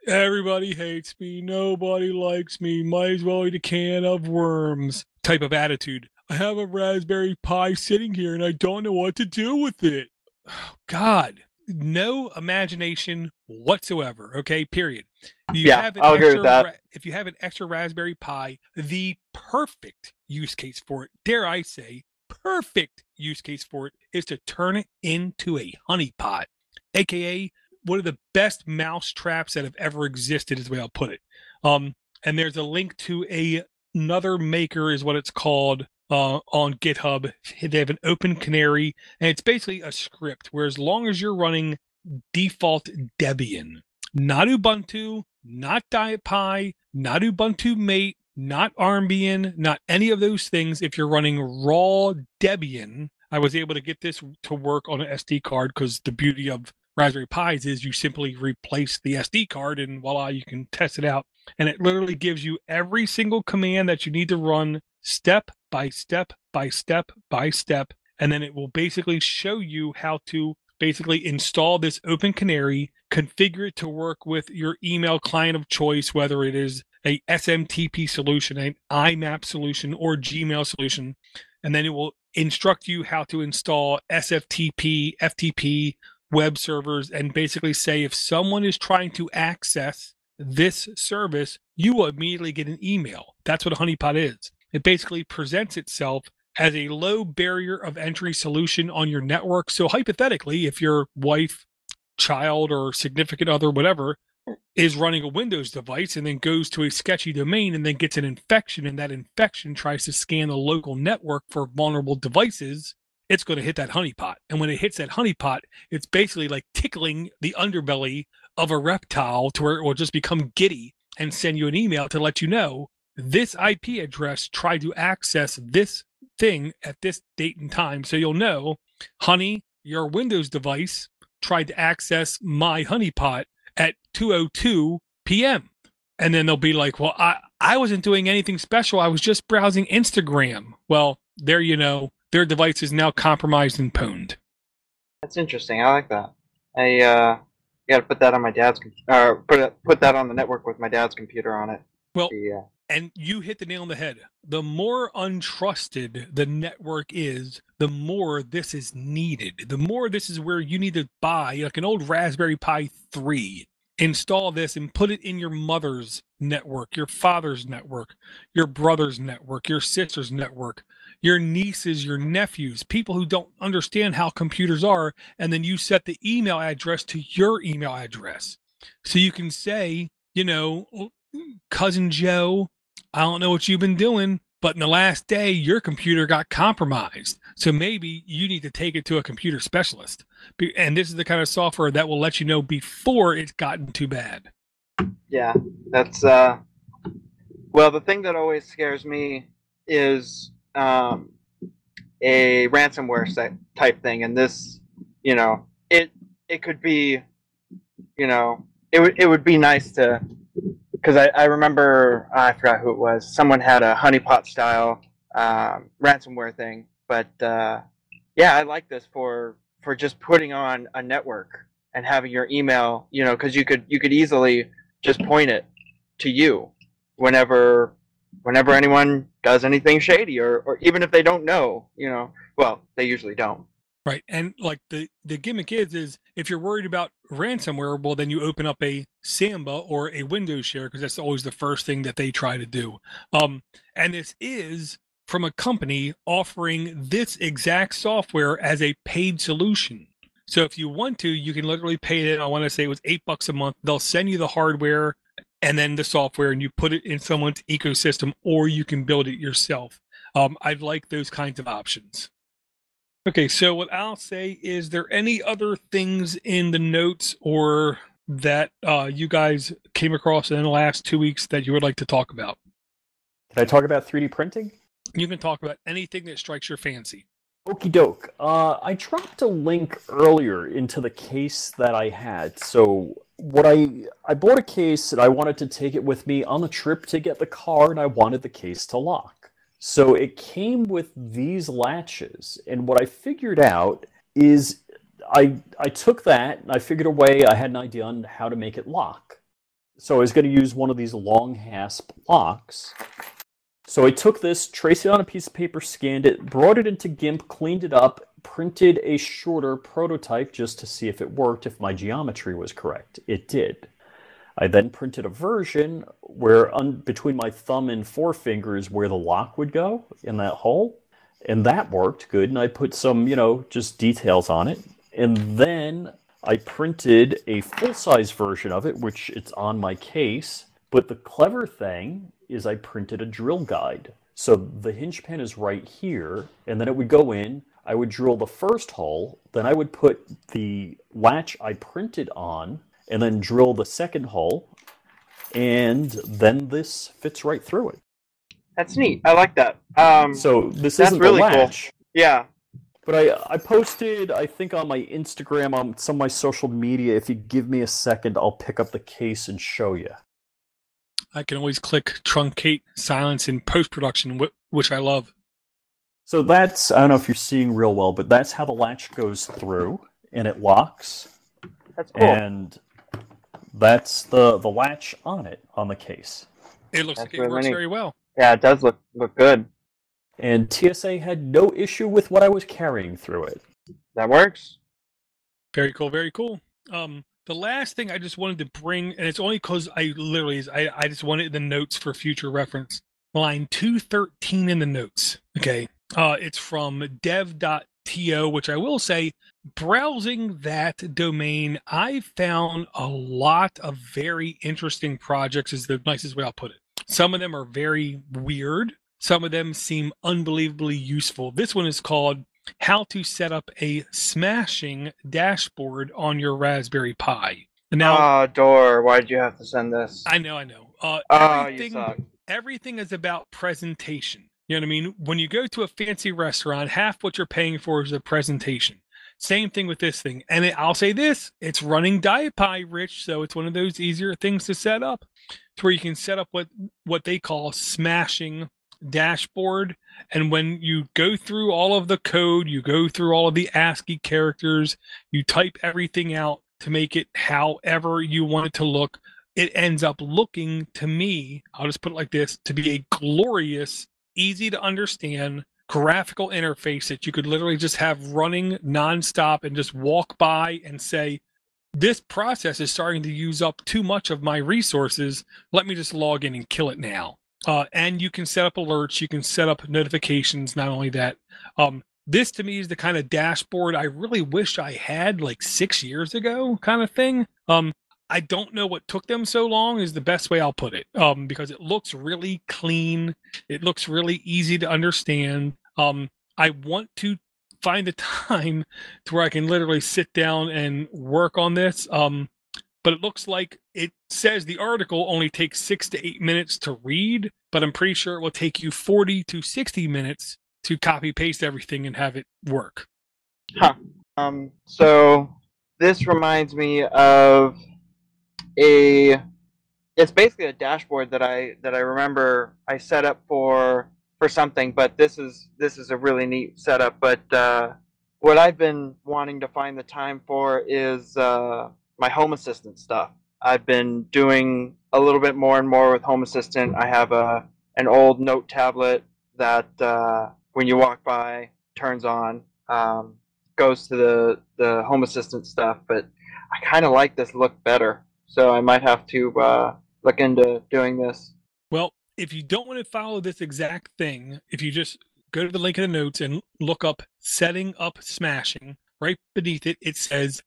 everybody hates me, nobody likes me, might as well eat a can of worms type of attitude. I have a Raspberry Pi sitting here and I don't know what to do with it. God, no imagination whatsoever. Okay, period. If you Yeah, have an I'll agree with that. if you have an extra Raspberry Pi, the perfect use case for it, dare I say, perfect use case for it is to turn it into a honeypot, aka one of the best mouse traps that have ever existed, is the way I'll put it. Um, and there's a link to a another maker, is what it's called, uh, on GitHub. They have an OpenCanary, and it's basically a script where as long as you're running default Debian, not Ubuntu, not DietPi, not Ubuntu Mate, not Armbian, not any of those things. If you're running raw Debian, I was able to get this to work on an SD card because the beauty of Raspberry Pis is you simply replace the SD card and voila, you can test it out. And it literally gives you every single command that you need to run step by step by step by step. And then it will basically show you how to basically install this OpenCanary, configure it to work with your email client of choice, whether it is a SMTP solution, an IMAP solution, or Gmail solution. And then it will instruct you how to install SFTP, FTP, web servers, and basically say if someone is trying to access this service, you will immediately get an email. That's what a honeypot is. It basically presents itself as a low barrier of entry solution on your network. So hypothetically, if your wife, child, or significant other, whatever, is running a Windows device and then goes to a sketchy domain and then gets an infection, and that infection tries to scan the local network for vulnerable devices, it's going to hit that honeypot. And when it hits that honeypot, it's basically like tickling the underbelly of a reptile to where it will just become giddy and send you an email to let you know this IP address tried to access this thing at this date and time. So you'll know, honey, your Windows device tried to access my honeypot at 202 p.m. And then they'll be like, well, I, I wasn't doing anything special. I was just browsing Instagram. Well, there you know, their device is now compromised and pwned. That's interesting. I like that. I uh, got to put that on my dad's com- or put it, put that on the network with my dad's computer on it. Well, The, uh, And you hit the nail on the head. The more untrusted the network is, the more this is needed. The more this is where you need to buy like an old Raspberry Pi 3, install this and put it in your mother's network, your father's network, your brother's network, your sister's network, your nieces, your nephews, people who don't understand how computers are. And then you set the email address to your email address. So you can say, you know, oh, mm, cousin Joe, I don't know what you've been doing, but in the last day, your computer got compromised. So maybe you need to take it to a computer specialist. And this is the kind of software that will let you know before it's gotten too bad. yeah, that's uh. Well, the thing that always scares me is um, a ransomware type thing, and this, you know, it it could be, you know, it would it would be nice to, because I I remember I forgot who it was. Someone had a honeypot style um, ransomware thing, but uh, yeah, I like this for for just putting on a network and having your email, you know, because you could you could easily just point it to you whenever whenever anyone does anything shady or, or even if they don't know you know well they usually don't Right. And like the, the gimmick is, is if you're worried about ransomware, well, then you open up a Samba or a Windows share because that's always the first thing that they try to do. Um, and this is from a company offering this exact software as a paid solution. So if you want to, you can literally pay it. I want to say it was eight bucks a month. They'll send you the hardware. and then the software, and you put it in someone's ecosystem, or you can build it yourself. Um, I like those kinds of options. Okay, so what I'll say is there any other things in the notes or that uh, you guys came across in the last two weeks that you would like to talk about? Can I talk about 3D printing? You can talk about anything that strikes your fancy. Okie doke. Uh, I dropped a link earlier into the case that I had. So what I I bought a case and I wanted to take it with me on the trip to get the car, and I wanted the case to lock. So it came with these latches, and what I figured out is I I took that and I figured a way. I had an idea on how to make it lock. So I was going to use one of these long hasp locks. So I took this, traced it on a piece of paper, scanned it, brought it into GIMP, cleaned it up, printed a shorter prototype just to see if it worked, if my geometry was correct. It did. I then printed a version where un- between my thumb and forefinger is where the lock would go in that hole. And that worked good. And I put some, you know, just details on it. And then I printed a full size version of it, which it's on my case. But the clever thing is I printed a drill guide. So the hinge pin is right here, and then it would go in. I would drill the first hole, then I would put the latch I printed on, and then drill the second hole, and then this fits right through it. That's neat. I like that. Um, So this That's isn't really the cool. latch, yeah, but I I posted I think on my Instagram on some of my social media. If you give me a second, I'll pick up the case and show you. I can always click truncate silence in post production, which I love. So that's I don't know if you're seeing real well, but that's how the latch goes through and it locks. that's cool. and that's the the latch on it on the case. It looks That's like it really works neat. very well. yeah, it does look look good. And TSA had no issue with what I was carrying through it. That works. Very cool, very cool. Um, the last thing I just wanted to bring, and it's only because I literally, I, I just wanted the notes for future reference. Line 213 in the notes. Okay. Uh, it's from dev.to, which I will say, browsing that domain, I found a lot of very interesting projects, is the nicest way I'll put it. Some of them are very weird. Some of them seem unbelievably useful. This one is called how to set up a smashing dashboard on your Raspberry Pi. Now, Ah, door. Why did you have to send this? I know, I know. Uh, Oh, you everything, suck. everything is about presentation. You know what I mean? When you go to a fancy restaurant, half what you're paying for is the presentation. Same thing with this thing. And it, I'll say this it's running DietPi rich, so it's one of those easier things to set up to where you can set up what, what they call smashing dashboard. And when you go through all of the code, you go through all of the ASCII characters, you type everything out to make it however you want it to look. It ends up looking to me, I'll just put it like this, to be a glorious, easy to understand graphical interface that you could literally just have running nonstop and just walk by and say, this process is starting to use up too much of my resources. Let me just log in and kill it now. Uh, and you can set up alerts, you can set up notifications. Not only that, um, this to me is the kind of dashboard I really wish I had like six years ago, kind of thing. Um, I don't know what took them so long is the best way I'll put it. Um, because it looks really clean, it looks really easy to understand. Um, I want to find the time to where I can literally sit down and work on this. Um, but it looks like it says the article only takes six to eight minutes to read, but I'm pretty sure it will take you 40 to 60 minutes to copy paste everything and have it work. Huh. Um, so this reminds me of a. It's basically a dashboard that I that I remember I set up for for something, but this is this is a really neat setup. But uh, what I've been wanting to find the time for is uh, my Home Assistant stuff. I've been doing a little bit more and more with Home Assistant. I have a an old note tablet that uh, when you walk by turns on. Um, goes to the the home assistant stuff, but I kind of like this look better, so I might have to uh, look into doing this. Well, if you don't want to follow this exact thing, if you just go to the link in the notes and look up setting up smashing, right beneath it, it says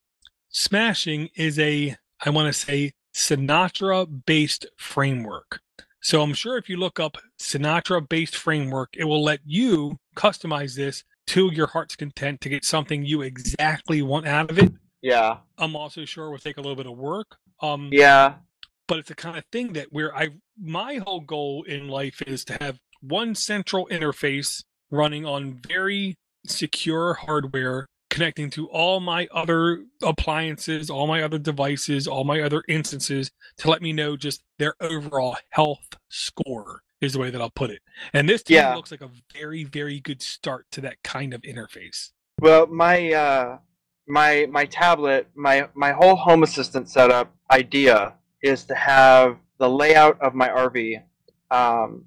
smashing is a, I want to say, Sinatra based framework. So I'm sure if you look up Sinatra based framework, it will let you customize this to your heart's content to get something you exactly want out of it. Yeah. I'm also sure it will take a little bit of work. Um, Yeah. but it's the kind of thing that where I my whole goal in life is to have one central interface running on very secure hardware connecting to all my other appliances, all my other devices, all my other instances to let me know just their overall health score is the way that I'll put it. And this Yeah. looks like a very very good start to that kind of interface. Well, my uh, my my tablet, my my whole home assistant setup idea is to have the layout of my RV um,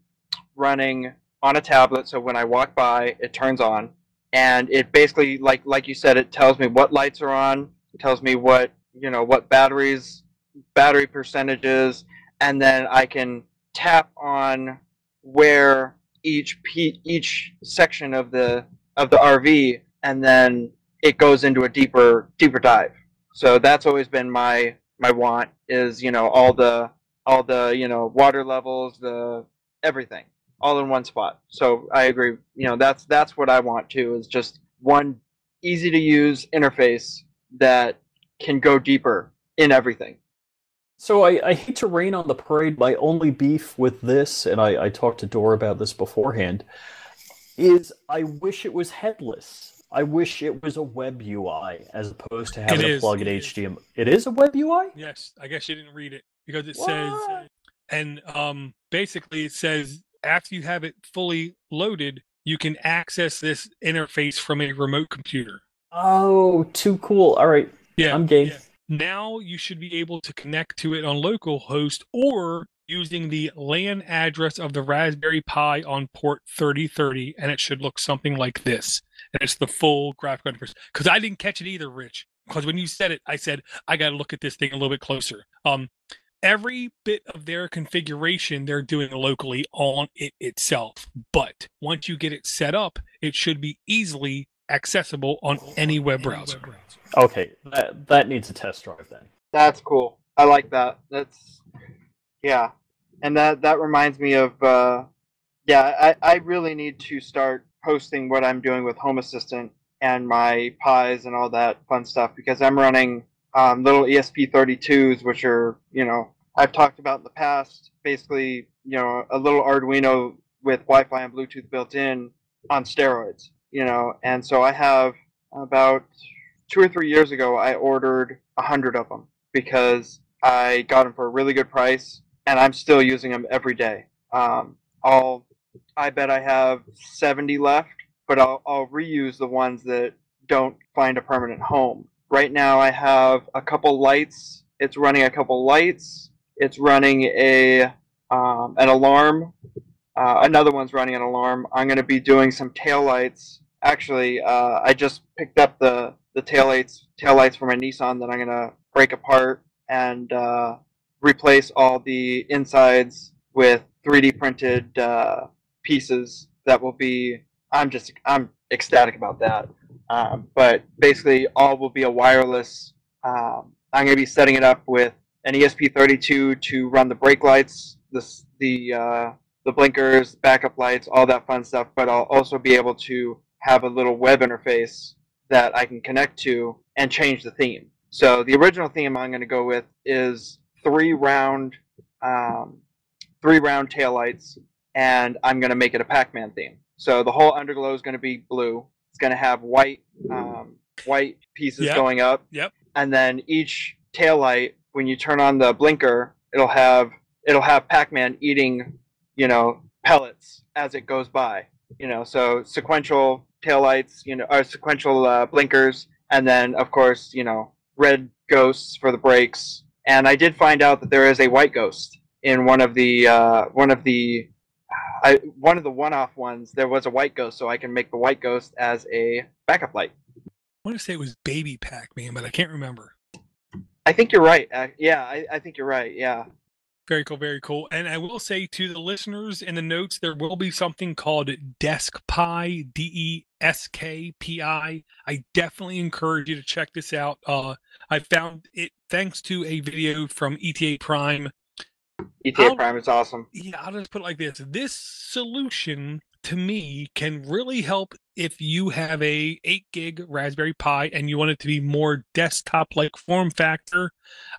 running on a tablet. So when I walk by, it turns on, and it basically, like like you said, it tells me what lights are on. It tells me what you know what batteries, battery percentages, and then I can tap on where each each section of the of the RV, and then it goes into a deeper deeper dive. So that's always been my my want is you know all the all the you know water levels, the everything all in one spot. So I agree. You know that's that's what I want too is just one easy to use interface that can go deeper in everything. So I, I hate to rain on the parade. My only beef with this, and I, I talked to Dora about this beforehand, is I wish it was headless. I wish it was a web UI as opposed to having to plug is. HDMI. It is a web UI. Yes, I guess you didn't read it because it says and um basically it says after you have it fully loaded you can access this interface from a remote computer Oh, too cool. All right, yeah I'm game. yeah. now you should be able to connect to it on localhost or using the LAN address of the Raspberry Pi on port 3030 and it should look something like this and it's the full graphical interface because I didn't catch it either Rich because when you said it I said I got to look at this thing a little bit closer um every bit of their configuration they're doing locally on it itself. But once you get it set up, it should be easily accessible on any web browser. Okay, that that needs a test drive then. That's cool. I like that. That's yeah, and that that reminds me of uh, yeah. I I really need to start posting what I'm doing with Home Assistant and my pies and all that fun stuff because I'm running um, little ESP32s, which are you know I've talked about in the past. Basically, you know, a little Arduino with Wi-Fi and Bluetooth built in on steroids. You know, and so I have about two or three years ago, I ordered a hundred of them because I got them for a really good price, and I'm still using them every day. Um, I'll, I bet I have seventy left, but I'll, I'll reuse the ones that don't find a permanent home. Right now, I have a couple lights. It's running a couple lights. It's running a um, an alarm. Uh, another one's running an alarm. I'm going to be doing some tail lights. Actually, uh, I just picked up the the tail lights tail lights for my Nissan that I'm going to break apart and uh, replace all the insides with 3D printed uh, pieces that will be. I'm just I'm ecstatic about that. Um, but basically, all will be a wireless. Um, I'm going to be setting it up with an ESP32 to run the brake lights, the the uh, the blinkers, backup lights, all that fun stuff. But I'll also be able to have a little web interface that I can connect to and change the theme. So the original theme I'm going to go with is three round, um, three round taillights, and I'm going to make it a Pac-Man theme. So the whole underglow is going to be blue. It's going to have white, um, white pieces Yep. going up. Yep. And then each taillight, when you turn on the blinker, it'll have it'll have Pac-Man eating, you know, pellets as it goes by. You know, so sequential taillights, you know, or sequential uh, blinkers, and then of course, you know, red ghosts for the brakes. And I did find out that there is a white ghost in one of the uh, one of the I, one of the one-off ones. There was a white ghost, so I can make the white ghost as a backup light. I want to say it was Baby Pac-Man, but I can't remember. I think you're right. Uh, yeah, I, I think you're right. Yeah. Very cool, very cool. And I will say to the listeners in the notes, there will be something called Desk Pi, D E S K P I. I definitely encourage you to check this out. Uh, I found it thanks to a video from ETA Prime. ETA I'll- Prime is awesome. Yeah, I'll just put it like this. This solution to me can really help if you have a 8 gig Raspberry Pi and you want it to be more desktop like form factor.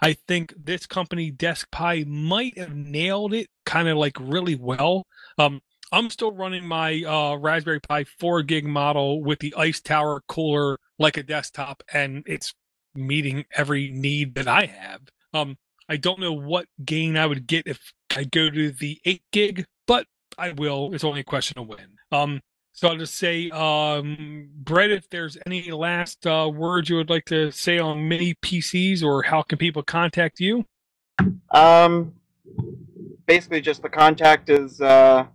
I think this company Desk Pi might have nailed it kind of like really well. Um I'm still running my uh, Raspberry Pi 4 gig model with the Ice Tower cooler like a desktop, and it's meeting every need that I have. Um, I don't know what gain I would get if I go to the 8 gig, but I will. It's only a question of when. Um, so I'll just say, um, Brett, if there's any last uh, words you would like to say on mini PCs or how can people contact you? Um, basically, just the contact is uh,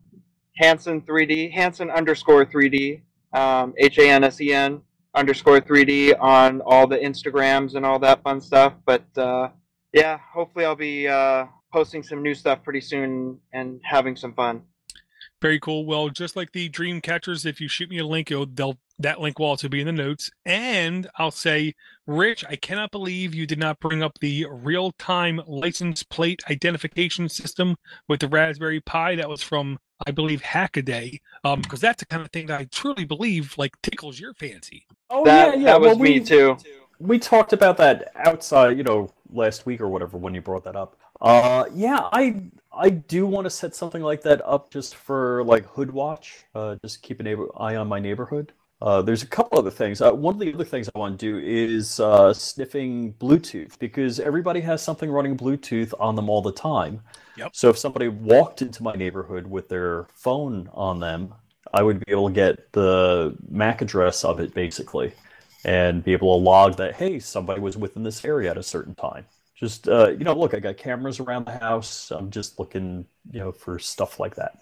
Hansen 3D, Hansen underscore 3D, um, H A N S E N underscore 3D on all the Instagrams and all that fun stuff. But uh, yeah, hopefully, I'll be uh, posting some new stuff pretty soon and having some fun. Very cool. Well, just like the dream catchers, if you shoot me a link, it'll they'll, that link will also be in the notes. And I'll say, Rich, I cannot believe you did not bring up the real-time license plate identification system with the Raspberry Pi. That was from, I believe, Hackaday, um, because that's the kind of thing that I truly believe like tickles your fancy. Oh that yeah, yeah. that was well, me we, too. We talked about that outside, you know, last week or whatever when you brought that up. Uh, yeah, I I do want to set something like that up just for like Hood Watch. Uh, just keep an neighbor, eye on my neighborhood. Uh, there's a couple other things. Uh, one of the other things I want to do is uh, sniffing Bluetooth because everybody has something running Bluetooth on them all the time. Yep. So if somebody walked into my neighborhood with their phone on them, I would be able to get the MAC address of it basically and be able to log that hey somebody was within this area at a certain time just uh, you know look i got cameras around the house i'm just looking you know for stuff like that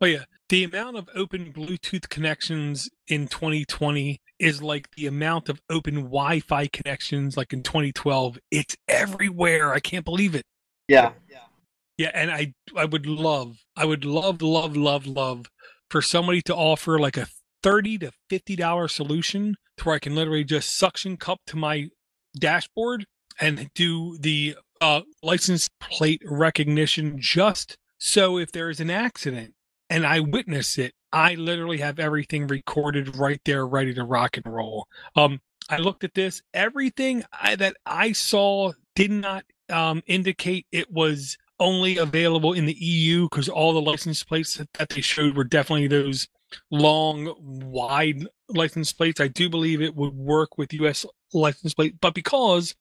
Oh yeah, the amount of open Bluetooth connections in 2020 is like the amount of open Wi-Fi connections like in 2012. It's everywhere. I can't believe it. Yeah. Yeah, yeah and I I would love, I would love, love, love, love for somebody to offer like a thirty to fifty dollar solution to where I can literally just suction cup to my dashboard and do the uh, license plate recognition just so if there is an accident and I witness it, I literally have everything recorded right there, ready to rock and roll. Um, I looked at this. Everything I, that I saw did not um, indicate it was only available in the EU because all the license plates that, that they showed were definitely those long, wide license plates. I do believe it would work with US license plate, but because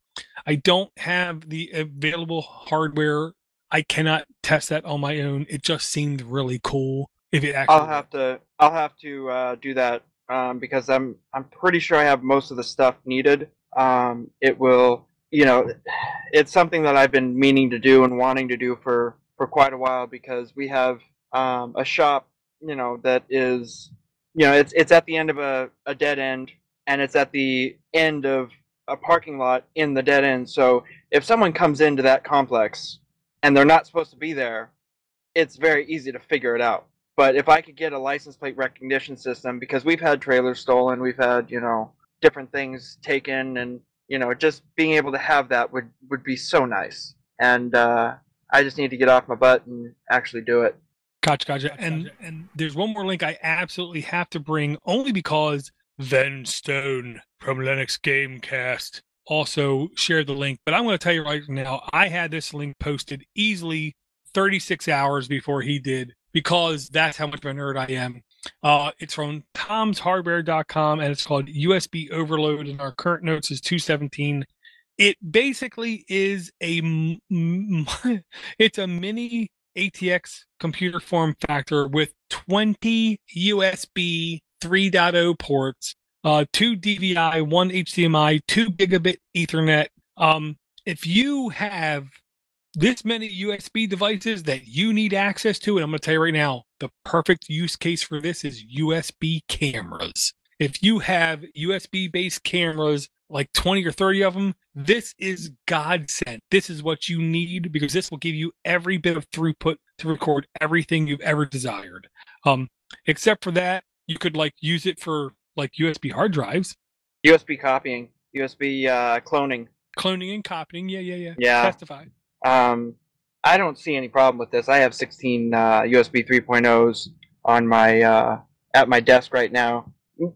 I don't have the available hardware, I cannot test that on my own. It just seemed really cool. If it actually, I'll have to I'll have to uh, do that um, because I'm I'm pretty sure I have most of the stuff needed. Um, it will you know it's something that I've been meaning to do and wanting to do for for quite a while because we have um, a shop you know that is you know it's it's at the end of a, a dead end and it's at the end of a parking lot in the dead end so if someone comes into that complex and they're not supposed to be there it's very easy to figure it out but if I could get a license plate recognition system, because we've had trailers stolen, we've had you know different things taken, and you know just being able to have that would would be so nice. And uh, I just need to get off my butt and actually do it. Gotcha, gotcha. And and there's one more link I absolutely have to bring only because Venn Stone from Linux Gamecast also shared the link. But I'm going to tell you right now, I had this link posted easily 36 hours before he did because that's how much of a nerd I am. Uh, it's from tomshardware.com and it's called USB Overload. And our current notes is 217. It basically is a it's a mini ATX computer form factor with 20 USB 3.0 ports, uh, two DVI, one HDMI, two gigabit Ethernet. Um, if you have this many USB devices that you need access to, and I'm going to tell you right now, the perfect use case for this is USB cameras. If you have USB based cameras, like 20 or 30 of them, this is godsend. This is what you need because this will give you every bit of throughput to record everything you've ever desired. Um, except for that, you could like use it for like USB hard drives. USB copying, USB uh, cloning. Cloning and copying. Yeah, yeah, yeah. Yeah. Testify. Um, I don't see any problem with this. I have 16 uh, USB 3.0s on my uh, at my desk right now.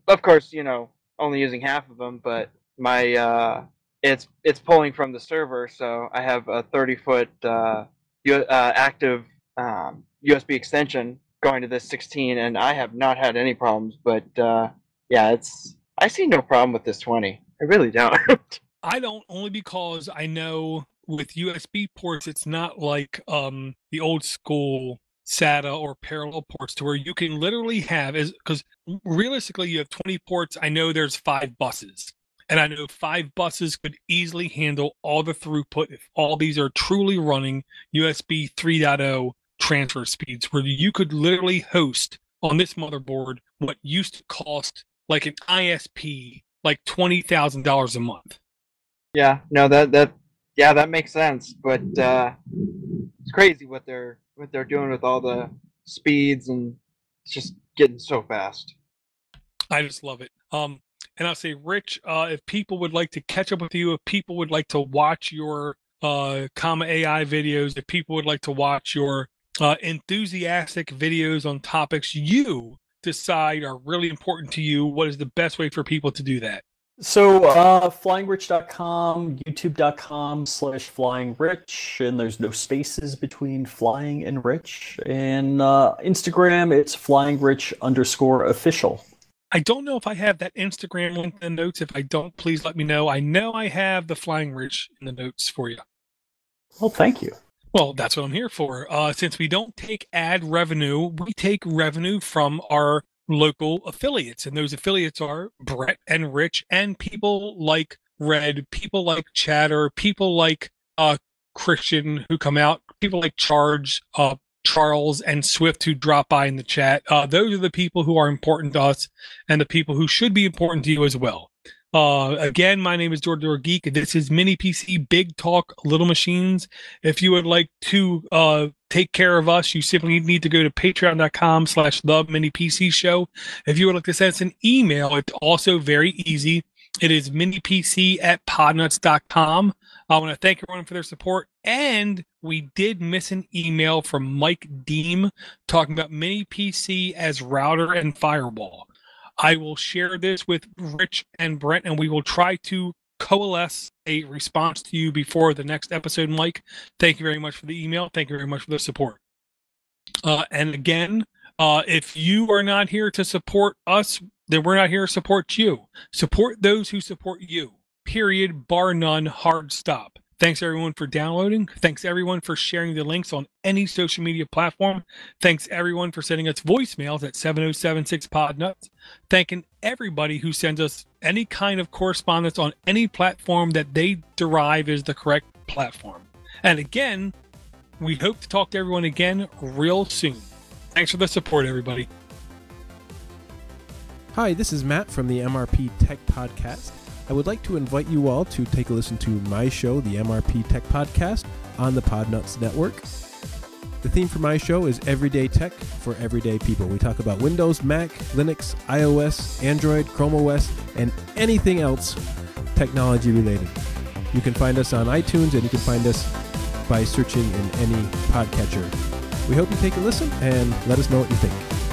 Of course, you know, only using half of them, but my uh, it's it's pulling from the server, so I have a 30 foot uh, uh, active um, USB extension going to this 16, and I have not had any problems. But uh, yeah, it's I see no problem with this 20. I really don't. I don't only because I know with USB ports, it's not like um, the old school SATA or parallel ports to where you can literally have is because realistically you have 20 ports. I know there's five buses. And I know five buses could easily handle all the throughput if all these are truly running USB 3.0 transfer speeds, where you could literally host on this motherboard what used to cost like an ISP like twenty thousand dollars a month. Yeah, no, that that yeah, that makes sense. But uh, it's crazy what they're what they're doing with all the speeds and it's just getting so fast. I just love it. Um, and I'll say, Rich, uh, if people would like to catch up with you, if people would like to watch your uh, comma AI videos, if people would like to watch your uh, enthusiastic videos on topics you decide are really important to you, what is the best way for people to do that? So, uh, flyingrich.com, youtube.com slash flyingrich, and there's no spaces between flying and rich. And uh, Instagram, it's flyingrich underscore official. I don't know if I have that Instagram link in the notes. If I don't, please let me know. I know I have the Flying Rich in the notes for you. Well, thank you. Well, that's what I'm here for. Uh, since we don't take ad revenue, we take revenue from our local affiliates, and those affiliates are Brett and Rich, and people like Red, people like Chatter, people like uh, Christian who come out, people like Charge, uh, Charles, and Swift who drop by in the chat. Uh, those are the people who are important to us, and the people who should be important to you as well. Uh, again, my name is Door Door Geek. This is Mini PC Big Talk Little Machines. If you would like to uh, take care of us, you simply need to go to patreon.com slash the mini PC show. If you would like to send us an email, it's also very easy. It is minipc at podnuts.com. I want to thank everyone for their support. And we did miss an email from Mike Deem talking about mini PC as router and firewall. I will share this with Rich and Brent, and we will try to coalesce a response to you before the next episode, Mike. Thank you very much for the email. Thank you very much for the support. Uh, and again, uh, if you are not here to support us, then we're not here to support you. Support those who support you. Period. Bar none. Hard stop. Thanks everyone for downloading. Thanks everyone for sharing the links on any social media platform. Thanks everyone for sending us voicemails at 7076 Podnuts. Thanking everybody who sends us any kind of correspondence on any platform that they derive is the correct platform. And again, we hope to talk to everyone again real soon. Thanks for the support, everybody. Hi, this is Matt from the MRP Tech Podcast. I would like to invite you all to take a listen to my show, the MRP Tech Podcast, on the Podnuts Network. The theme for my show is Everyday Tech for Everyday People. We talk about Windows, Mac, Linux, iOS, Android, Chrome OS, and anything else technology related. You can find us on iTunes and you can find us by searching in any podcatcher. We hope you take a listen and let us know what you think.